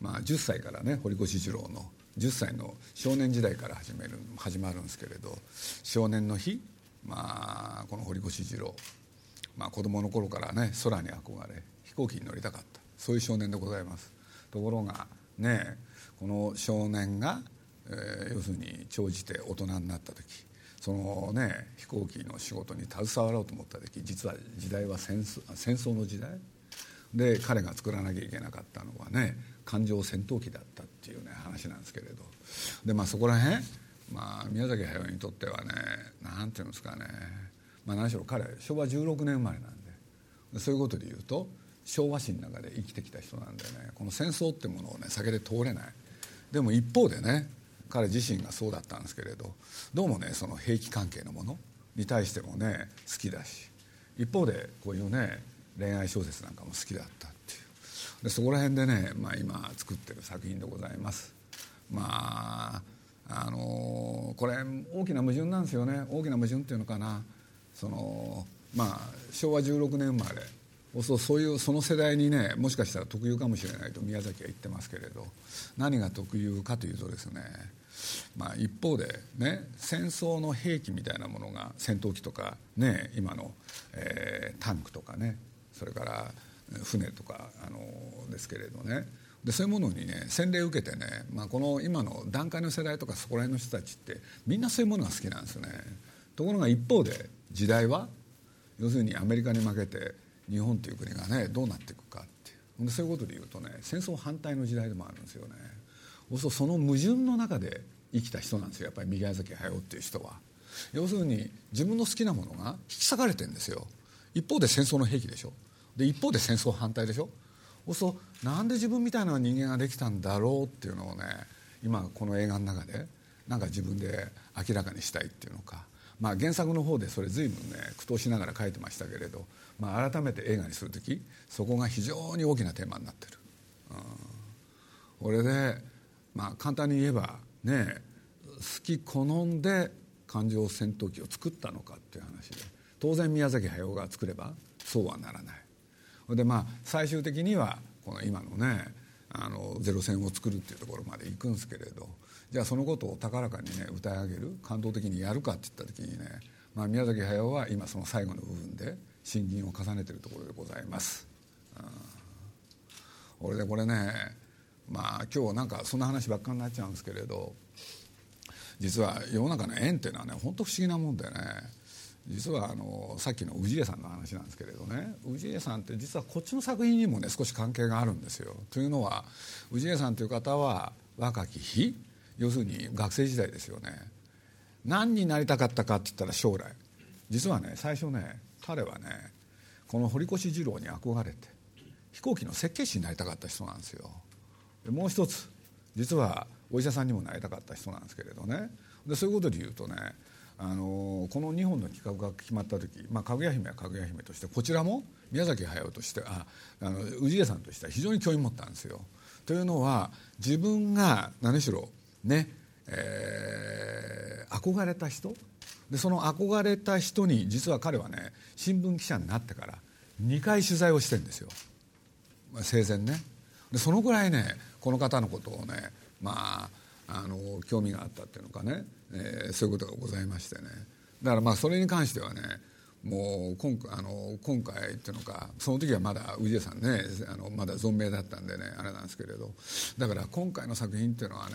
まあ、10歳からね堀越二郎の10歳の少年時代から始める始まるんですけれど少年の日、まあ、この堀越二郎、まあ、子供の頃からね空に憧れ飛行機に乗りたかった。そういう少年でございます。ところがねこの少年が、えー、要するに長じて大人になった時そのね飛行機の仕事に携わろうと思った時実は時代は戦争戦争の時代。で彼が作らなきゃいけなかったのはね環状戦闘機だったっていうね話なんですけれど。でまあそこら辺、まあ、宮崎駿にとってはね何て言うんですかね、まあ、何しろ彼昭和16年生まれなんで。そういうことで言うと昭和史の中で生きてきた人なんでねこの戦争ってものをね避けて通れない。でも一方でね彼自身がそうだったんですけれどどうもねその兵器関係のものに対してもね好きだし一方でこういうね恋愛小説なんかも好きだった。でそこら辺でね、まあ、今作ってる作品でございます。まああのこれ大きな矛盾なんですよね。大きな矛盾っていうのかな。そのまあ昭和16年生まれ。そうそういうその世代にねもしかしたら特有かもしれないと宮崎は言ってますけれど。何が特有かというとですねまあ、一方で、ね、戦争の兵器みたいなものが戦闘機とか、ね、今の、えー、タンクとかねそれから船とかあのですけれどね。でそういうものにね洗礼を受けてね、まあ、この今の段階の世代とかそこら辺の人たちってみんなそういうものが好きなんですよね。ところが一方で時代は要するにアメリカに負けて日本という国がねどうなっていくかっていう。そういうことで言うとね戦争反対の時代でもあるんですよね。その矛盾の中で生きた人なんですよ。やっぱり宮崎駿っていう人は。要するに自分の好きなものが引き裂かれてるんですよ。一方で戦争の兵器でしょ。で一方で戦争反対でしょ？そうなんで自分みたいな人間ができたんだろうっていうのをね今この映画の中でなんか自分で明らかにしたいっていうのか、まあ、原作の方でそれ随分ね苦闘しながら書いてましたけれど、まあ、改めて映画にする時そこが非常に大きなテーマになってる。うん、これで、まあ、簡単に言えばね好き好んで環状戦闘機を作ったのかっていう話で当然宮崎駿が作ればそうはならない。でまあ最終的にはこの今のねあのゼロ戦を作るっていうところまで行くんですけれどじゃあそのことを高らかにね歌い上げる感動的にやるかって言った時にね、まあ、宮崎駿は今その最後の部分で審議を重ねてるところでございます。俺でこれねまあ今日なんかそんな話ばっかになっちゃうんですけれど実は世の中の縁っていうのはね本当不思議なもんでね実はあのさっきの氏家さんの話なんですけれどね氏家さんって実はこっちの作品にもね少し関係があるんですよ。というのは氏家さんという方は若き日要するに学生時代ですよね。何になりたかったかって言ったら将来。実はね最初ね彼はねこの堀越二郎に憧れて飛行機の設計士になりたかった人なんですよ。でもう一つ実はお医者さんにもなりたかった人なんですけれどね。でそういうことで言うとねあのこの2本の企画が決まった時、まあ、かぐや姫はかぐや姫としてこちらも宮崎駿としてああの氏家さんとしては非常に興味持ったんですよ。というのは自分が何しろね、えー、憧れた人。でその憧れた人に実は彼はね新聞記者になってから2回取材をしてるんですよ。生前ね。でそのぐらいねこの方のことをねまああの興味があったっていうのかね、えー、そういうことがございましてね。だからまあそれに関してはねもう今あの今回っていうのかその時はまだ氏家さんねあのまだ存命だったんでねあれなんですけれど。だから今回の作品っていうのはね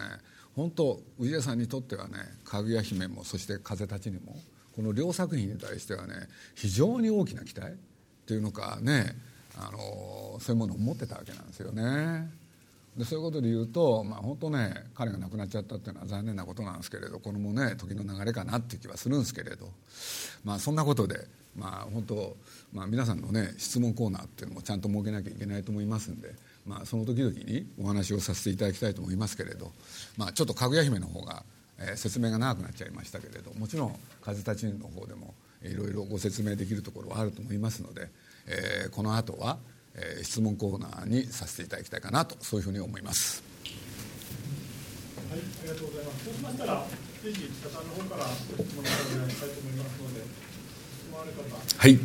本当氏家さんにとってはね「かぐや姫」もそして「風たち」にもこの両作品に対してはね非常に大きな期待っていうのかねあのそういうものを持ってたわけなんですよね。でそういうことで言うと、まあ、本当ね彼が亡くなっちゃったっていうのは残念なことなんですけれどこれもね時の流れかなっていう気はするんですけれど、まあ、そんなことで、まあ、本当、まあ、皆さんのね質問コーナーっていうのもちゃんと設けなきゃいけないと思いますんで、まあ、その時々にお話をさせていただきたいと思いますけれど、まあ、ちょっとかぐや姫の方が、えー、説明が長くなっちゃいましたけれどもちろん「風立ちぬ」の方でもいろいろご説明できるところはあると思いますので、えー、この後は「えー、質問コーナーにさせていただきたいかなとそういうふうに思います。はい、ありがとうございます。そうしましたら、ぜひ北さんの方から質問をお願いしたいと思いますので、質問ある方。はい。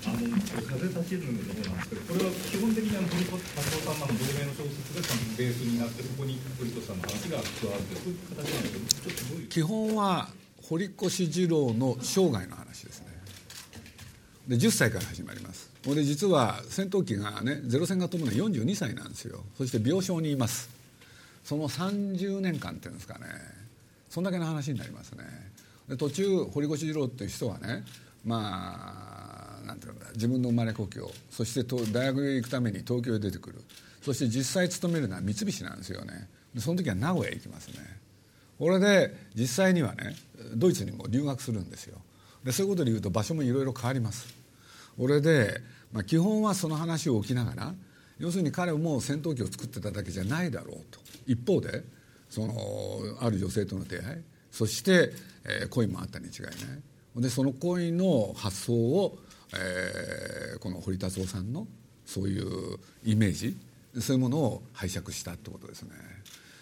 あの風立ちぬの方なんですけど、これは基本的にあの堀田さんの同名の小説がベースになってここに堀戸さんの話が加わってそういう形なんですけど、ちょっとどういう基本は堀越二郎の生涯の話ですね。で10歳から始まります。俺実は戦闘機がねゼロ戦が飛ぶのは42歳なんですよ。そして病床にいます。その30年間っていうんですかね。そんだけの話になりますね。で途中堀越二郎っていう人はねまあなんていうんだ自分の生まれ故郷そして大学へ行くために東京へ出てくる。そして実際勤めるのは三菱なんですよね。でその時は名古屋へ行きますね。これで実際にはねドイツにも留学するんですよ。でそういうことでいうと場所もいろいろ変わります。俺で、まあ、基本はその話を置きながら要するに彼も戦闘機を作ってただけじゃないだろうと。一方でそのある女性との出会いそして、えー、恋もあったに違いない。でその恋の発想を、えー、この堀達夫さんのそういうイメージそういうものを拝借したってことですね。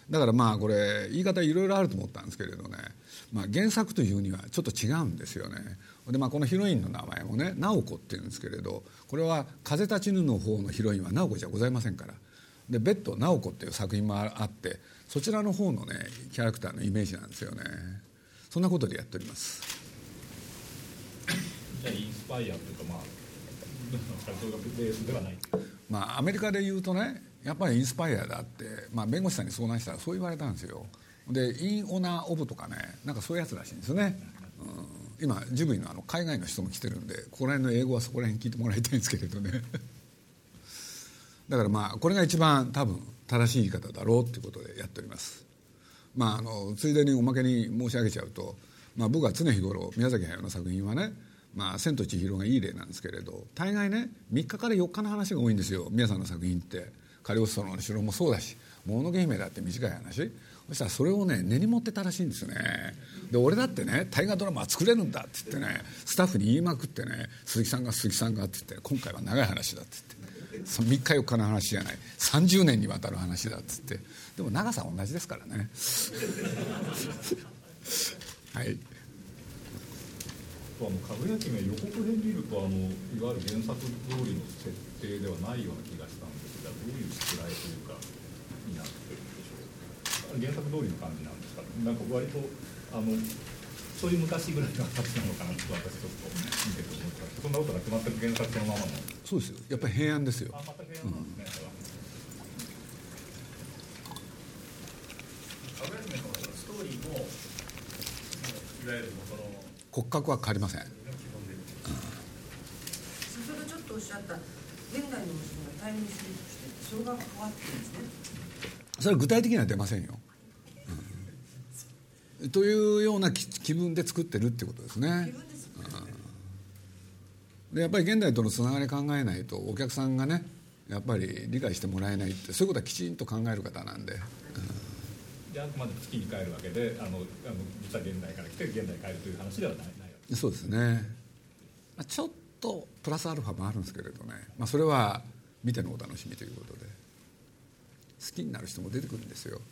だからまあこれ言い方いろいろあると思ったんですけれどね、まあ、原作というにはちょっと違うんですよね。で、まあ、このヒロインの名前もね直子っていうんですけれどこれは「風立ちぬ」の方のヒロインは直子じゃございませんから。で別途直子っていう作品もあってそちらの方のねキャラクターのイメージなんですよね。そんなことでやっております。じゃあインスパイアというかまあそれがベースではない。まあアメリカで言うとねやっぱりインスパイアだって、まあ、弁護士さんに相談したらそう言われたんですよ。でインオナーオブとかねなんかそういうやつらしいんですよね、うん今ジブリのあの海外の人も来てるんでここら辺の英語はそこら辺聞いてもらいたいんですけれどね。だからまあこれが一番多分正しい言い方だろうっていうことでやっております。まああのついでにおまけに申し上げちゃうと、まあ、僕は常日頃宮崎駿の作品はね「まあ、千と千尋」がいい例なんですけれど大概ね3日から4日の話が多いんですよ。宮さんの作品って「カリオストロの城」もそうだし「もののけ姫」だって短い話。そしたらそれをね根に持ってたらしいんですよね。で俺だってね大河ドラマは作れるんだって言ってねスタッフに言いまくってね鈴木さんが鈴木さんがって言って今回は長い話だって言って3日4日の話じゃない30年にわたる話だって言ってでも長さは同じですからね。はい。あのかぐや姫予告編見るとあのいわゆる原作通りの設定ではないような気がしたんですがどういう失礼というかになってるんでしょう原作通りの感じなんですかなんか割とあのそういう昔ぐらいの話なのかなと私ちょっと見てて思ったそんなことが決まってる原作そのままの。そうですよ。やっぱり平安ですよ。あまた平安なんですね、アブラジメのストーリーもいわゆる元の骨格は変わりません。先ほどちょっとおっしゃった現代の虫がタイムスリップしてそれが変わってるんですねそれは具体的には出ませんよ、うん。というような気気分で作ってるってことですね。自分でやっぱり現代とのつながり考えないとお客さんがねやっぱり理解してもらえないってそういうことはきちんと考える方なんで。であくまで月に帰るわけであのあの実は現代から来て現代に帰るという話ではないない。そうですね。まあちょっとプラスアルファもあるんですけれどね、まあ、それは見てのお楽しみということで好きになる人も出てくるんですよ。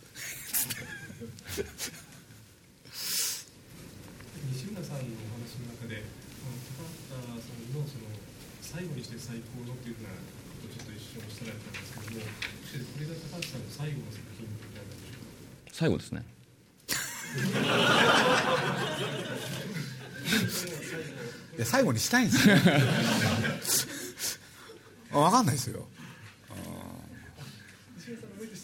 西村さんのお話の中で、高畑さんのその最後にして最高のっていうふうなことをちょっと一瞬おっしゃられたんですけども、これが高畑さんの最後の作品になるんでしょうか？最後ですね。いや最後にしたいんですよ。あ分かんないですよ西村さんの目としてはちょっと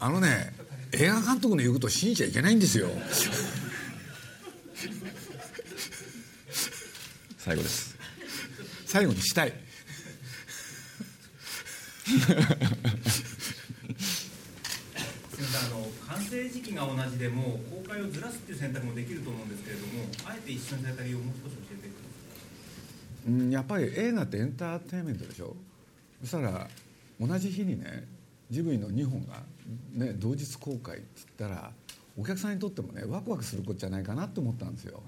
あのね映画監督の言うことを信じちゃいけないんですよ。最後です。最後にしたい。すみませんあの完成時期が同じでも公開をずらすっていう選択もできると思うんですけれどもあえて一緒にされた理由をもう少し教えてください。うんやっぱり映画ってエンターテインメントでしょ？そしたら同じ日にねジブリの2本が、ね、同日公開って言ったらお客さんにとってもねワクワクすることじゃないかなと思ったんですよ。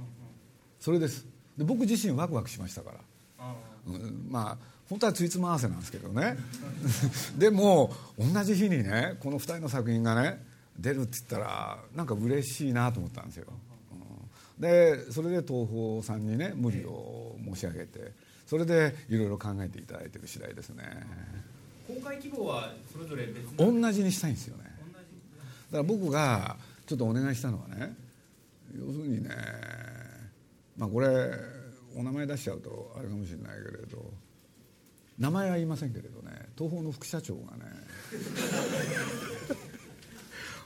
それです。で僕自身ワクワクしましたから。あうん。まあ本当はついつま合わせなんですけどね。でも同じ日にねこの2人の作品がね出るって言ったらなんか嬉しいなと思ったんですよ、うん。でそれで東宝さんにね無理を申し上げてそれでいろいろ考えていただいてる次第ですね公開規模はそれぞれ別に同じにしたいんですよね。だから僕がちょっとお願いしたのはね要するにねまあこれお名前出しちゃうとあれかもしれないけれど名前は言いませんけれどね東宝の副社長がね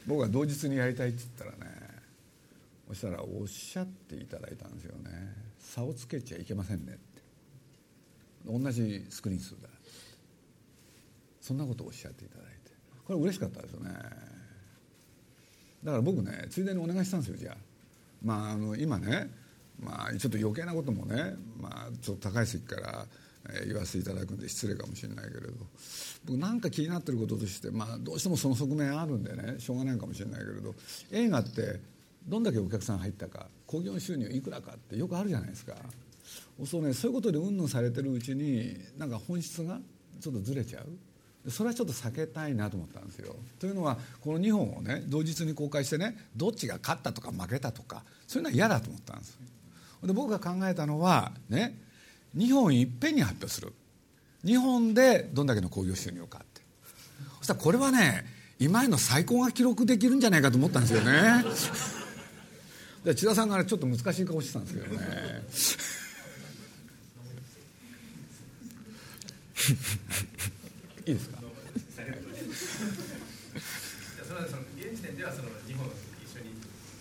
僕が同日にやりたいって言ったらねそしたらおっしゃっていただいたんですよね。差をつけちゃいけませんねって。同じスクリーン数だ。そんなことをおっしゃっていただいて。これ嬉しかったですよね。だから僕ねついでにお願いしたんですよじゃあ。まああの今ねまあちょっと余計なこともねまあちょっと高い席から言わせていただくんで失礼かもしれないけれど。僕なんか気になってることとしてまあどうしてもその側面あるんでねしょうがないかもしれないけれど。映画ってどんだけお客さん入ったか興行収入いくらかってよくあるじゃないですか。そうねそういうことでうんぬんされてるうちになんか本質がちょっとずれちゃう。それはちょっと避けたいなと思ったんですよ。というのはこの2本をね同日に公開してねどっちが勝ったとか負けたとかそういうのは嫌だと思ったんです。で僕が考えたのはね2本いっぺんに発表する2本でどんだけの興行収入かってそしたらこれはね今への最高が記録できるんじゃないかと思ったんですよね。で千田さんがねちょっと難しい顔してたんですけどね。いいですか？その現時点ではその2本一緒に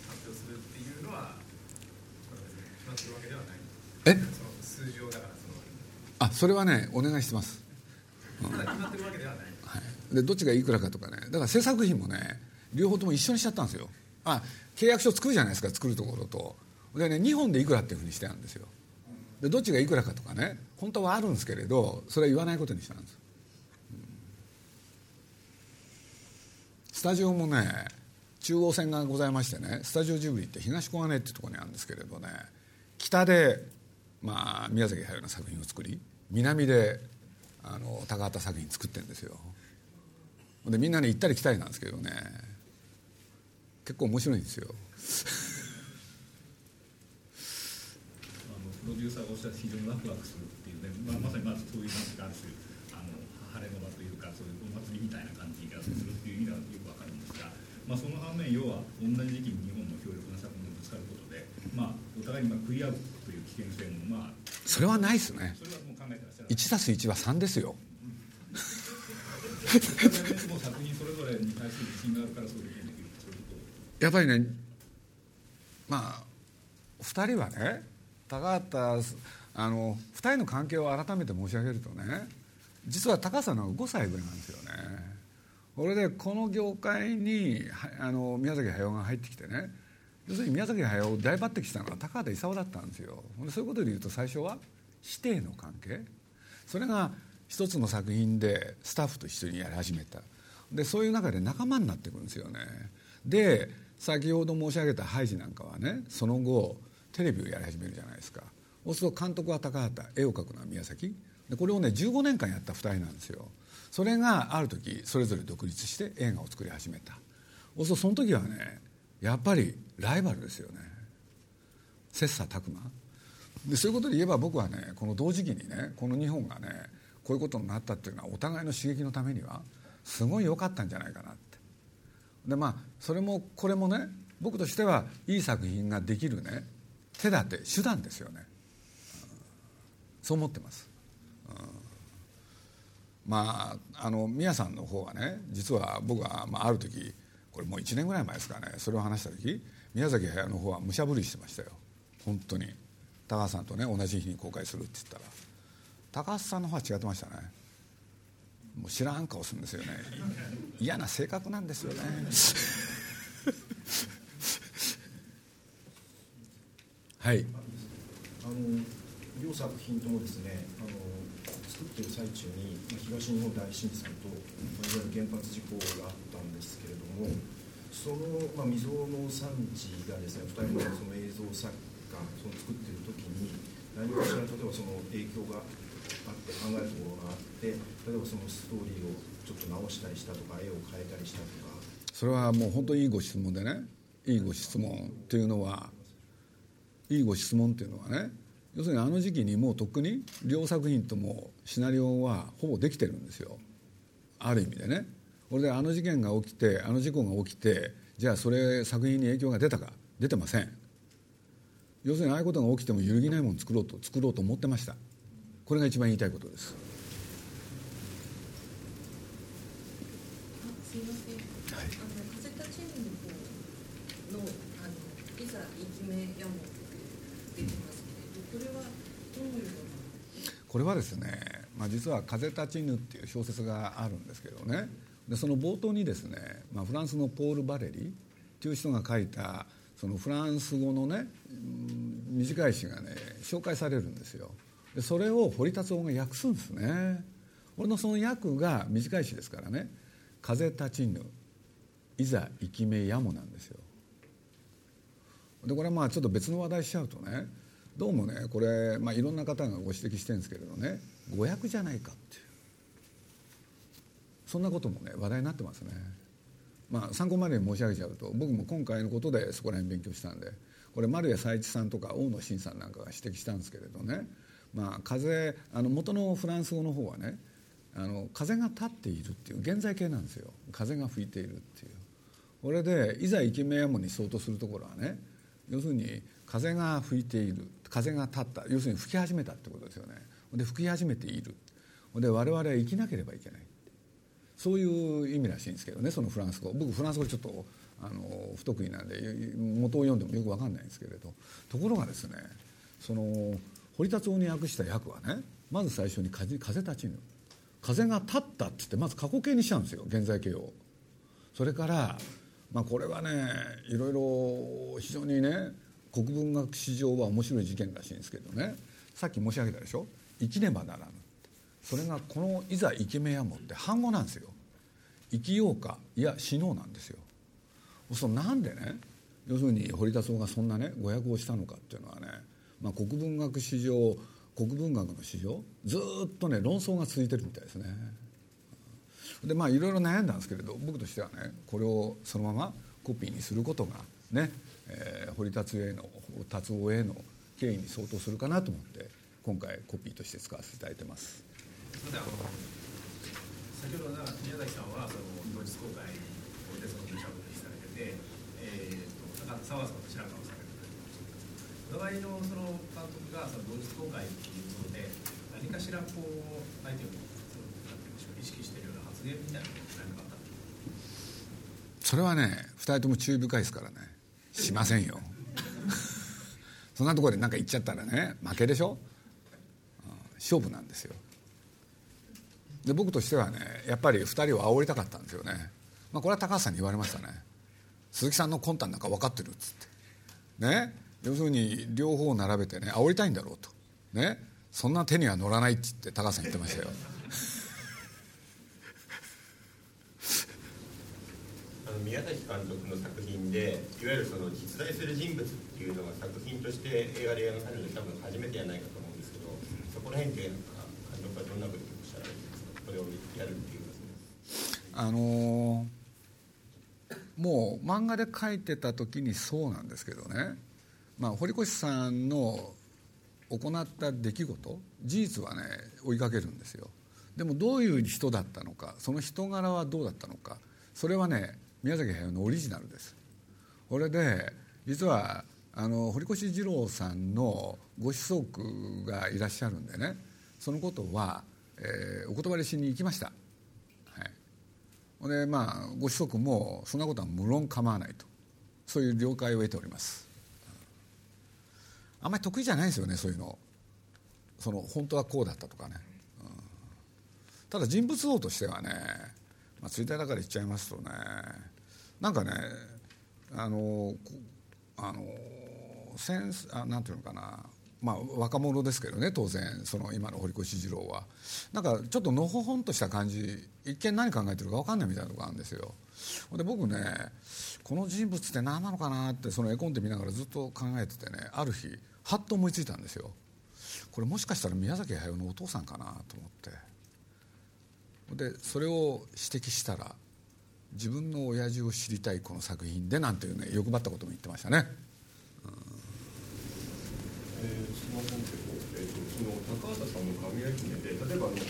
発表するっていうのは決まってるわけではないえ？その数字をだからそのあそれはねお願いしてます。決まってるわけではないはい、でどっちがいくらかとかね。だから制作費もね両方とも一緒にしちゃったんですよ。あ契約書作るじゃないですか作るところと。でね2本でいくらっていうふうにしてあるんですよ。でどっちがいくらかとかね本当はあるんですけれどそれは言わないことにしたんです、うんススタジオもね中央線がございましてねスタジオジブリって東小金井っていうところにあるんですけれどね北で、まあ、宮崎駿の作品を作り南であの高畑作品作ってるんですよ。でみんなね行ったり来たりなんですけどね結構面白いんですよ。あのプロデューサーがおっしゃる非常にワクワクするっていうね、まあ、まさにまずそういうなんていうかある種あの晴れの場というかそういうお祭りみたいな感じがするっていう意味ではよくまあ、その反面要は同じ時期に日本の強力な作品がぶつかることで、まあ、お互いにまあ食い合うという危険性もまあそれはないですね。それはもう考えてらっしゃる1たす1は3ですよ。やっぱりねまあ2人はね高畑あの2人の関係を改めて申し上げるとね実は高さの5歳ぐらいなんですよねこれでこの業界にあの宮崎駿が入ってきてね。要するに宮崎駿を大抜擢したのは高畑勲だったんですよ。そういうことで言うと最初は師弟の関係。それが一つの作品でスタッフと一緒にやり始めた。でそういう中で仲間になっていくんですよね。で先ほど申し上げたハイジなんかはねその後テレビをやり始めるじゃないですか。そうすると監督は高畑絵を描くのは宮崎。でこれをね15年間やった2人なんですよ。それがある時それぞれ独立して映画を作り始めた。そその時はねやっぱりライバルですよね。切磋琢磨。でそういうことで言えば僕はねこの同時期にねこの日本がねこういうことになったっていうのはお互いの刺激のためにはすごい良かったんじゃないかなって。でまあそれもこれもね僕としてはいい作品ができるね手立て手段ですよね。そう思ってます、まああの宮さんの方はね実は僕は、まあ、ある時これもう1年ぐらい前ですかねそれを話した時宮崎駿の方は武者震いしてましたよ。本当に。高橋さんとね同じ日に公開するって言ったら。高橋さんの方は違ってましたね。もう知らん顔するんですよね。嫌な性格なんですよね。はい。あの両作品ともですねあの作ってる最中に東日本大震災といわゆる原発事故があったんですけれどもその、まあ、未曾有の産地がですね2人のその映像作家その作っている時に何かしら例えばその影響があって考えるところがあって例えばそのストーリーをちょっと直したりしたとか絵を変えたりしたとか。それはもう本当にいいご質問でね。いいご質問っていうのはいいご質問っていうのはね要するにあの時期にもうとっくに両作品ともシナリオはほぼできてるんですよ。ある意味でね。これであの事件が起きてあの事故が起きてじゃあそれ作品に影響が出たか。出てません。要するにああいうことが起きても揺るぎないものを作ろうと作ろうと思ってました。これが一番言いたいことです。あすいません、あの風立ちぬの方のあのいざ生き目やもってこれはですね、まあ、実は「風立ちぬ」っていう小説があるんですけどね。でその冒頭にですね、まあ、フランスのポール・バレリという人が書いたそのフランス語のね短い詩がね紹介されるんですよ。でそれを堀達夫が訳すんですね。俺のその訳が短い詩ですからね「風立ちぬいざ生き目やも」なんですよ。でこれはまあちょっと別の話題しちゃうとねどうもねこれ、まあ、いろんな方がご指摘してるんですけれどね誤訳じゃないかっていう。そんなこともね話題になってますね。まあ、参考までに申し上げちゃうと僕も今回のことでそこら辺勉強したんでこれ丸谷佐一さんとか大野晋さんなんかが指摘したんですけれどね、まあ、風あの元のフランス語の方はねあの風が立っているっていう現在形なんですよ。風が吹いているっていう。これでいざ生き目やもに相当するところはね要するに風が吹いている風が立った要するに吹き始めたってことですよね。で吹き始めている。で我々は生きなければいけない。そういう意味らしいんですけどねそのフランス語。僕フランス語ちょっとあの不得意なんで元を読んでもよく分かんないんですけれど。ところがですねその堀達夫に訳した訳はねまず最初に風「風立ちぬ」風が立ったって言ってまず過去形にしちゃうんですよ現在形を。それから、まあ、これはねいろいろ非常にね国文学史上は面白い事件らしいんですけどね。さっき申し上げたでしょ？生きねばならぬ。それがこの「いざ生き目やも」って反語なんですよ。生きようかいや死のうなんですよ。そうなんでね？要するに堀田荘がそんなね誤訳をしたのかっていうのはね、まあ、国文学史上国文学の史上ずっとね論争が続いてるみたいですね。でまあいろいろ悩んだんですけれど僕としてはねこれをそのままコピーにすることがね、えー堀達夫への達夫への敬意に相当するかなと思って今回コピーとして使わせていただいてます。先ほどな宮崎さんはその同日公開をでその武者をされで、えー、と高田沢さんと白川さんがお互いのその監督がその同日公開っていうことで何かしらこう相手を意識しているような発言みたいなのが何それはね2人とも注意深いですからねしませんよ。そんなところで何か言っちゃったらね負けでしょ、勝負なんですよ。で僕としてはねやっぱり2人を煽りたかったんですよね、まあ、これは高橋さんに言われましたね。鈴木さんの魂胆なんか分かってるっつって。ね？要するに両方並べてね煽りたいんだろうと。ね？そんな手には乗らないっつって高橋さん言ってましたよ。の宮崎監督の作品でいわゆるその実在する人物っていうのが作品として映画で描かれるの多分初めてじゃないかと思うんですけどそこら辺ってなんか監督はどんなことをおっしゃられてますか？これをやるっていうあのーもう漫画で描いてた時にそうなんですけどね、まあ、堀越さんの行った出来事事実はね追いかけるんですよ。でもどういう人だったのかその人柄はどうだったのかそれはね宮崎駿のオリジナルです。これで実はあの堀越二郎さんのご子息がいらっしゃるんでねそのことは、えーお断りしに行きました。はい。でまあご子息もそんなことは無論構わないと。そういう了解を得ております。あんまり得意じゃないですよねそういうの。その本当はこうだったとかね、うん。ただ人物像としてはね、まあ、ツイッターだから言っちゃいますとねなんかねあのあのセンスあなんていうのかな。まあ、若者ですけどね当然その今の堀越二郎は。なんかちょっとのほほんとした感じ一見何考えてるか分かんないみたいなとこあるんですよ。で僕ねこの人物って何なのかなってその絵コンテ見ながらずっと考えててねある日はっと思いついたんですよ。これもしかしたら宮崎駿のお父さんかなと思って。でそれを指摘したら自分の親父を知りたいこの作品でなんていうね欲張ったことも言ってましたねえー、すみませんけど、えーと、その高畑さんの神谷姫で、例えばあの、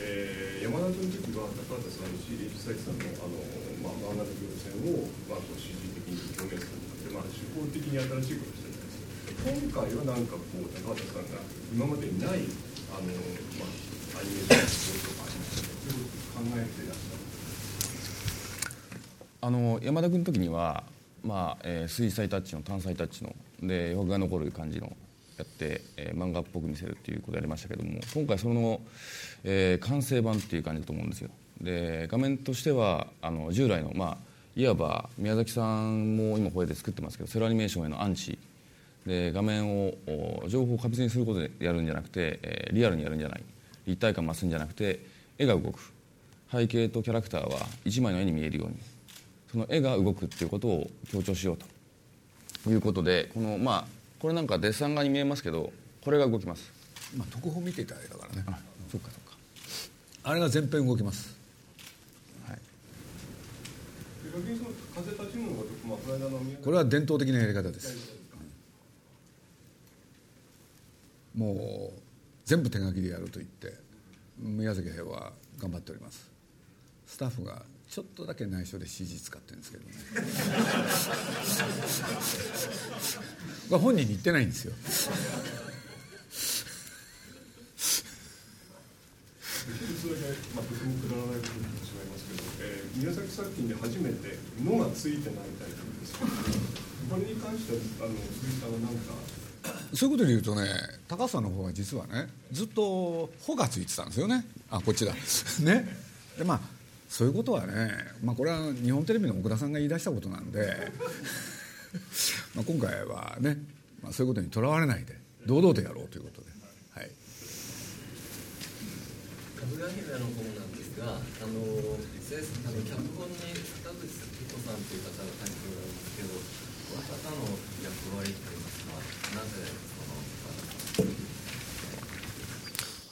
えー、山田君の時は高畑さんの CD 久さんのあの、まあ、漫画の行線を、まあ、こう CG 的に表現するとかで、まあ、手法的に新しいことしてるじゃないです。今回はなんかこう高畑さんが今までにないあの、まあ、アニメーションのとかありますね。そういうことを考えてらっしゃる。あの山田君の時には、まあえー水彩タッチの単彩タッチので余白が残る感じのやって、えー漫画っぽく見せるっていうことをやりましたけども今回その、えー完成版っていう感じだと思うんですよ。で画面としてはあの従来のまあいわば宮崎さんも今これで作ってますけどセルアニメーションへのアンチ。で画面を情報を過密にすることでやるんじゃなくて、えーリアルにやるんじゃない。立体感増すんじゃなくて絵が動く。背景とキャラクターは一枚の絵に見えるように。その絵が動くっていうことを強調しようということでこのまあこれなんかデッサン画に見えますけどこれが動きます。まあ特報見ていただいたからね。あそっかそっか。あれが全編動きます。はい。これは伝統的なやり方です。もう全部手書きでやると言って宮崎駿は頑張っております。スタッフがちょっとだけ内緒で CG 使ってるんですけどね。これ本人に言ってないんですよ。一つだけ、まあ、とてもくだらないことになってしまいますけど、えー宮崎作品で初めて「の」がついてないタイトルです。けどこれに関してはあの鈴木さんは何か？そういうことで言うとね高橋さんの方は実はねずっと「ほ」がついてたんですよね。あこっちだ。ね。でまあそういうことはね、まあ、これは日本テレビの奥田さんが言い出したことなんでまあ今回はね、まあ、そういうことにとらわれないで堂々とやろうということで、はい、かぐや姫の方なんですが、あの、せあの脚本に坂口咲子さんという方が書いておられますけど、この方の役割といいますか、なぜその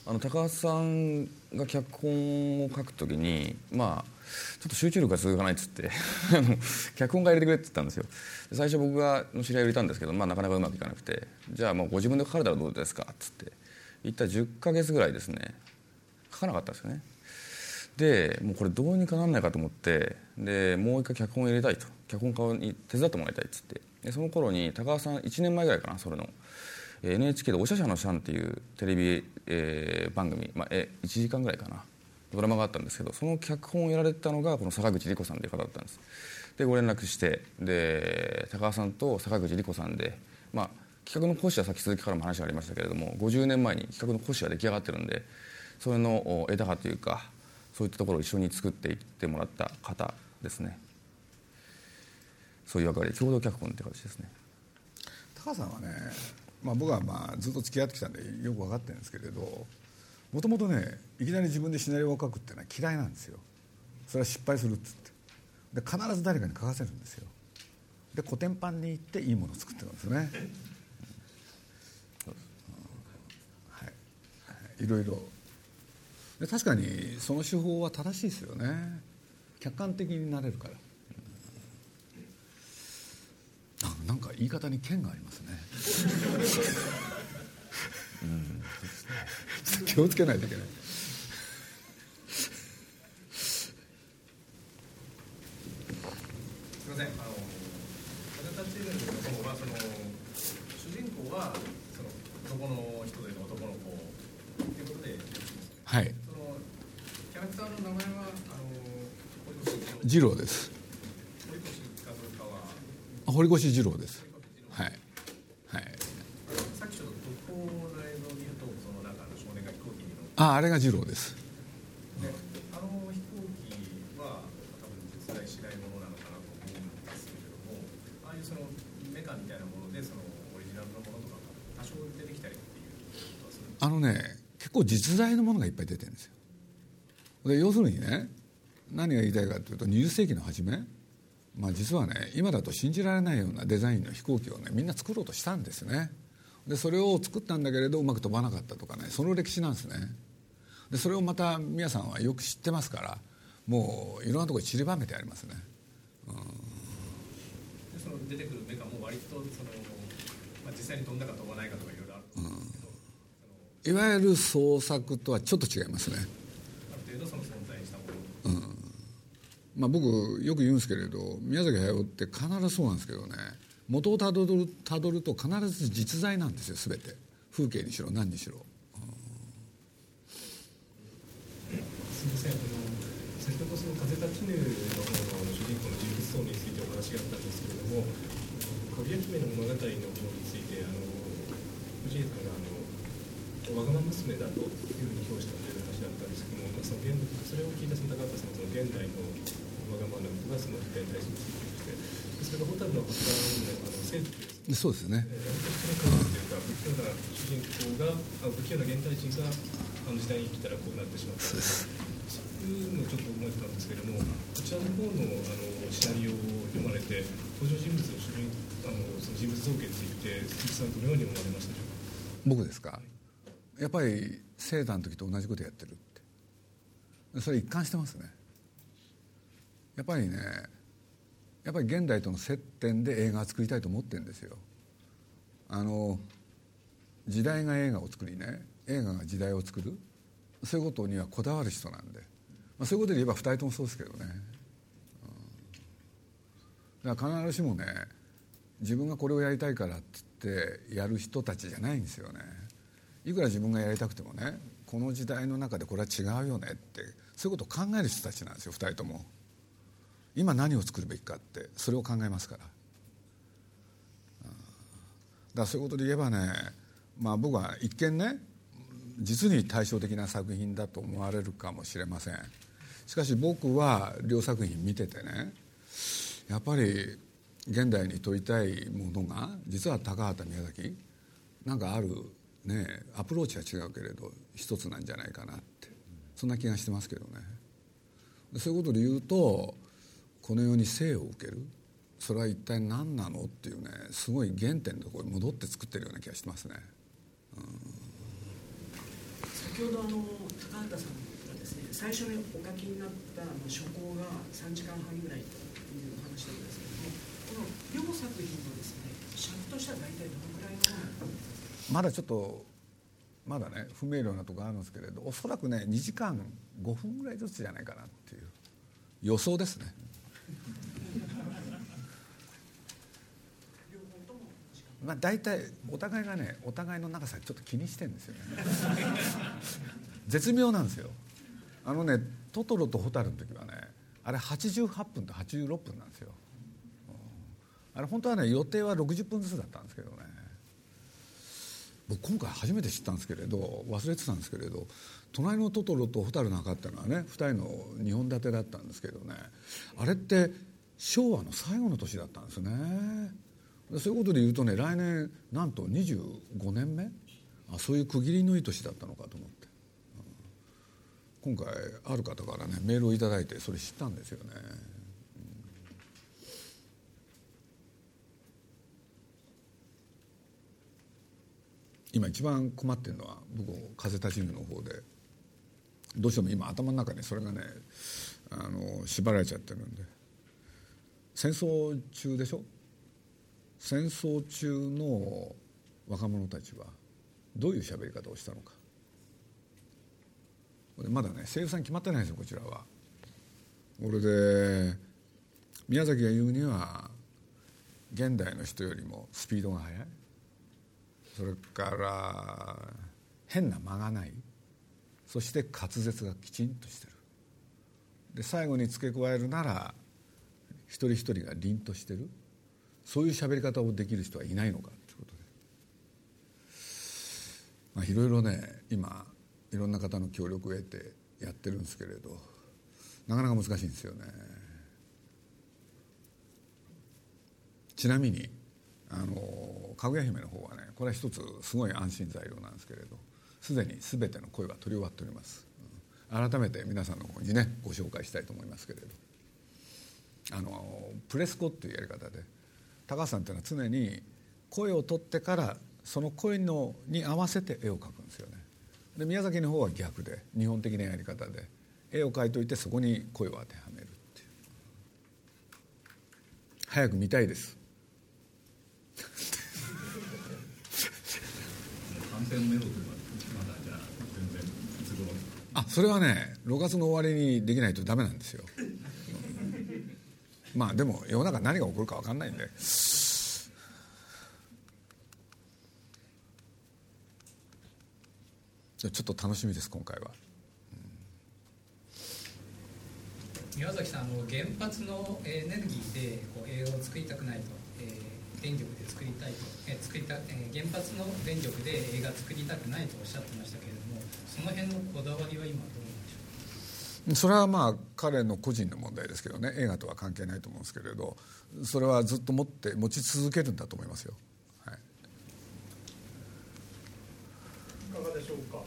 あの高橋さんが脚本を書くときにまあちょっと集中力が続かないっつって 脚本家入れてくれって言ったんですよ。最初僕がの知り合いを入れたんですけど、まあ、なかなかうまくいかなくてじゃあもうご自分で書かれたらどうですかっつって言ったら10ヶ月ぐらいですね書かなかったんですよね。でもうこれどうにかなんないかと思ってでもう一回脚本を入れたいと。脚本家に手伝ってもらいたいっつって。でその頃に高橋さん1年前ぐらいかなそれの。NHK で「おしゃしゃのシャン」っていうテレビ、えー番組、まあ、え1時間ぐらいかな。ドラマがあったんですけどその脚本をやられてたのがこの坂口理子さんという方だったんです。でご連絡してで高橋さんと坂口理子さんで、まあ、企画の講師は先続きからも話がありましたけれども50年前に企画の講師が出来上がってるんでそれの枝葉というかそういったところを一緒に作っていってもらった方ですね。そういう役割共同脚本って形ですね。高さんはね、まあ、僕はまあずっと付き合ってきたんでよく分かってるんですけれどもともとねいきなり自分でシナリオを書くっていうのは嫌いなんですよ。それは失敗するっつって。で必ず誰かに書かせるんですよ。で古典版に行っていいものを作ってるんですね。はい。はい。いろいろ。で確かにその手法は正しいですよね。客観的になれるから。なんか言い方に剣がありますね。うん気をつけないといけない。すみません、あの風立ちぬの方はその主人公はその男の人での男の子ということで、はい。そのキャラクターの名前はあの堀越二郎です堀越二郎ですはいはいさっきちょっと特報の映像を見るとその中の少年が飛行機に乗ってああれが二郎です。であの飛行機は多分実在しないものなのかなと思うんですけれどもああいうそのメカみたいなものでそのオリジナルのものとかが多少出てきたりっていうことはするあのね結構実在のものがいっぱい出てるんですよ。で要するにね何が言いたいかというと20世紀の初め、まあ、実はね今だと信じられないようなデザインの飛行機をねみんな作ろうとしたんですね。でそれを作ったんだけれどうまく飛ばなかったとかねその歴史なんですねでそれをまた皆さんはよく知ってますからもういろんなところに散りばめてありますね。でその出てくるメカも割とその、まあ、実際に飛んだか飛ばないかとかいろいろある。ん。ですけど、いわゆる創作とはちょっと違いますね。ある程度その存在したもの。まあ、僕よく言うんですけれど宮崎駿って必ずそうなんですけどね元をたどるたどると必ず実在なんですよ全て。風景にしろ何にしろすみませんあの先ほどその風立ちぬの方の主人公の人物像についてお話があったんですけれどもかぐや姫の物語の方についてあの藤井君があのわがまま娘だというふうに評したという話だったんですけども、まあ、その現それを聞いたその高畑さん。はその現代のわがままなことがその時代に対してしてそれが蛍の発端のあの生徒というそうですねえー不器用な主人公があ不器用な現代人があの時代に生きたらこうなってしまったのをちょっと思ってたんですけれどもこちらの方のあのシナリオを読まれて登場人物の主人あのその人物造形について鈴木さんどのように思われましたでしょうか？僕ですか？やっぱりセーターの時と同じことやってるって。それ一貫してますね。やっぱりねやっぱり現代との接点で映画を作りたいと思ってるんですよ。あの時代が映画を作りね映画が時代を作る。そういうことにはこだわる人なんで、あ、そういうことで言えば2人ともそうですけどね、うん。だから必ずしもね自分がこれをやりたいからって言ってやる人たちじゃないんですよね。いくら自分がやりたくてもねこの時代の中でこれは違うよねってそういうことを考える人たちなんですよ2人とも。今何を作るべきかってそれを考えますから、うん。だからそういうことで言えばねまあ僕は一見ね実に対照的な作品だと思われるかもしれません。しかし僕は両作品見ててねやっぱり現代に問いたいものが実は高畑宮崎なんかあるねアプローチは違うけれど一つなんじゃないかなってそんな気がしてますけどねそういうことで言うとこの世に生を受けるそれは一体何なのっていうねすごい原点のところに戻って作ってるような気がしてますね。先ほどあの高畑さん最初にお書きになったあの初稿が3時間半ぐらいという話なんですけれどもこの両作品のですね尺としては大体どのくらいのまだちょっとまだね不明瞭なところあるんですけれどおそらくね2時間5分ぐらいずつじゃないかなっていう予想ですね。まあ、大体お互いがねお互いの長さちょっと気にしてるんですよね。絶妙なんですよあのねトトロとホタルの時はねあれ88分と86分なんですよ。あれ本当はね予定は60分ずつだったんですけどね。僕今回初めて知ったんですけれど忘れてたんですけれど「隣のトトロ」と「蛍の墓」っていうのはね2人の2本立てだったんですけどね。あれって昭和の最後の年だったんですね。そういうことで言うとね来年なんと25年目？あそういう区切りのいい年だったのかと思って、今回ある方からねメールを頂いてそれ知ったんですよね。今一番困ってるのは僕風立ちぬの方でどうしても今頭の中にそれがねあの縛られちゃってるんで。戦争中でしょ？戦争中の若者たちはどういう喋り方をしたのか。まだね声優さん決まってないんですよこちらは。これで宮崎が言うには現代の人よりもスピードが速い。それから変な間がない。そして滑舌がきちんとしてる。で最後に付け加えるなら一人一人が凛としてる。そういう喋り方をできる人はいないのかということで、まあ、いろいろね今いろんな方の協力を得てやってるんですけれどなかなか難しいんですよね。ちなみにあのかぐや姫の方はねこれは一つすごい安心材料なんですけれどすでに全ての声は取り終わっております、改めて皆さんの方にねご紹介したいと思いますけれど。あのプレスコっていうやり方で高橋さんっていうのは常に声を取ってからその声のに合わせて絵を描くんですよね。で宮崎の方は逆で日本的なやり方で絵を描いといてそこに声を当てはめるっていう。早く見たいです。あそれはね6月の終わりにできないとダメなんですよ。まあでも世の中何が起こるか分かんないんでちょっと楽しみです今回は、うん、宮崎さんあの原発のエネルギーでこう映画を作りたくないと、えー、電力で作りたいと、えー作りたえー、原発の電力で映画作りたくないとおっしゃってましたけれどもその辺のこだわりは今どう？それはまあ彼の個人の問題ですけどね映画とは関係ないと思うんですけれどそれはずっと持って持ち続けるんだと思いますよ、はい、いかがでしょうか？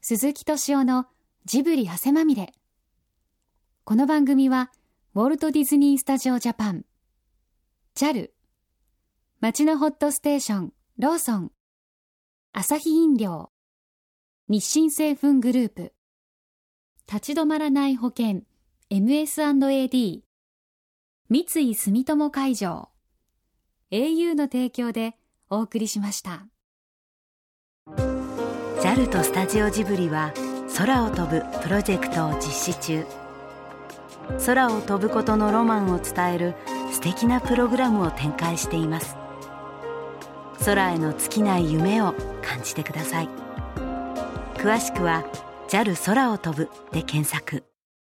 鈴木敏夫のジブリ汗まみれ。この番組はウォルト・ディズニー・スタジオ・ジャパン。JAL 町のホットステーション。ローソン。アサヒ飲料。日清製粉グループ。立ち止まらない保険。MS&AD 三井住友海上。Au の提供でお送りしました。JAL とスタジオジブリは空を飛ぶプロジェクトを実施中。空を飛ぶことのロマンを伝える素敵なプログラムを展開しています。空への尽きない夢を感じてください。詳しくは JAL 空を飛ぶで検索。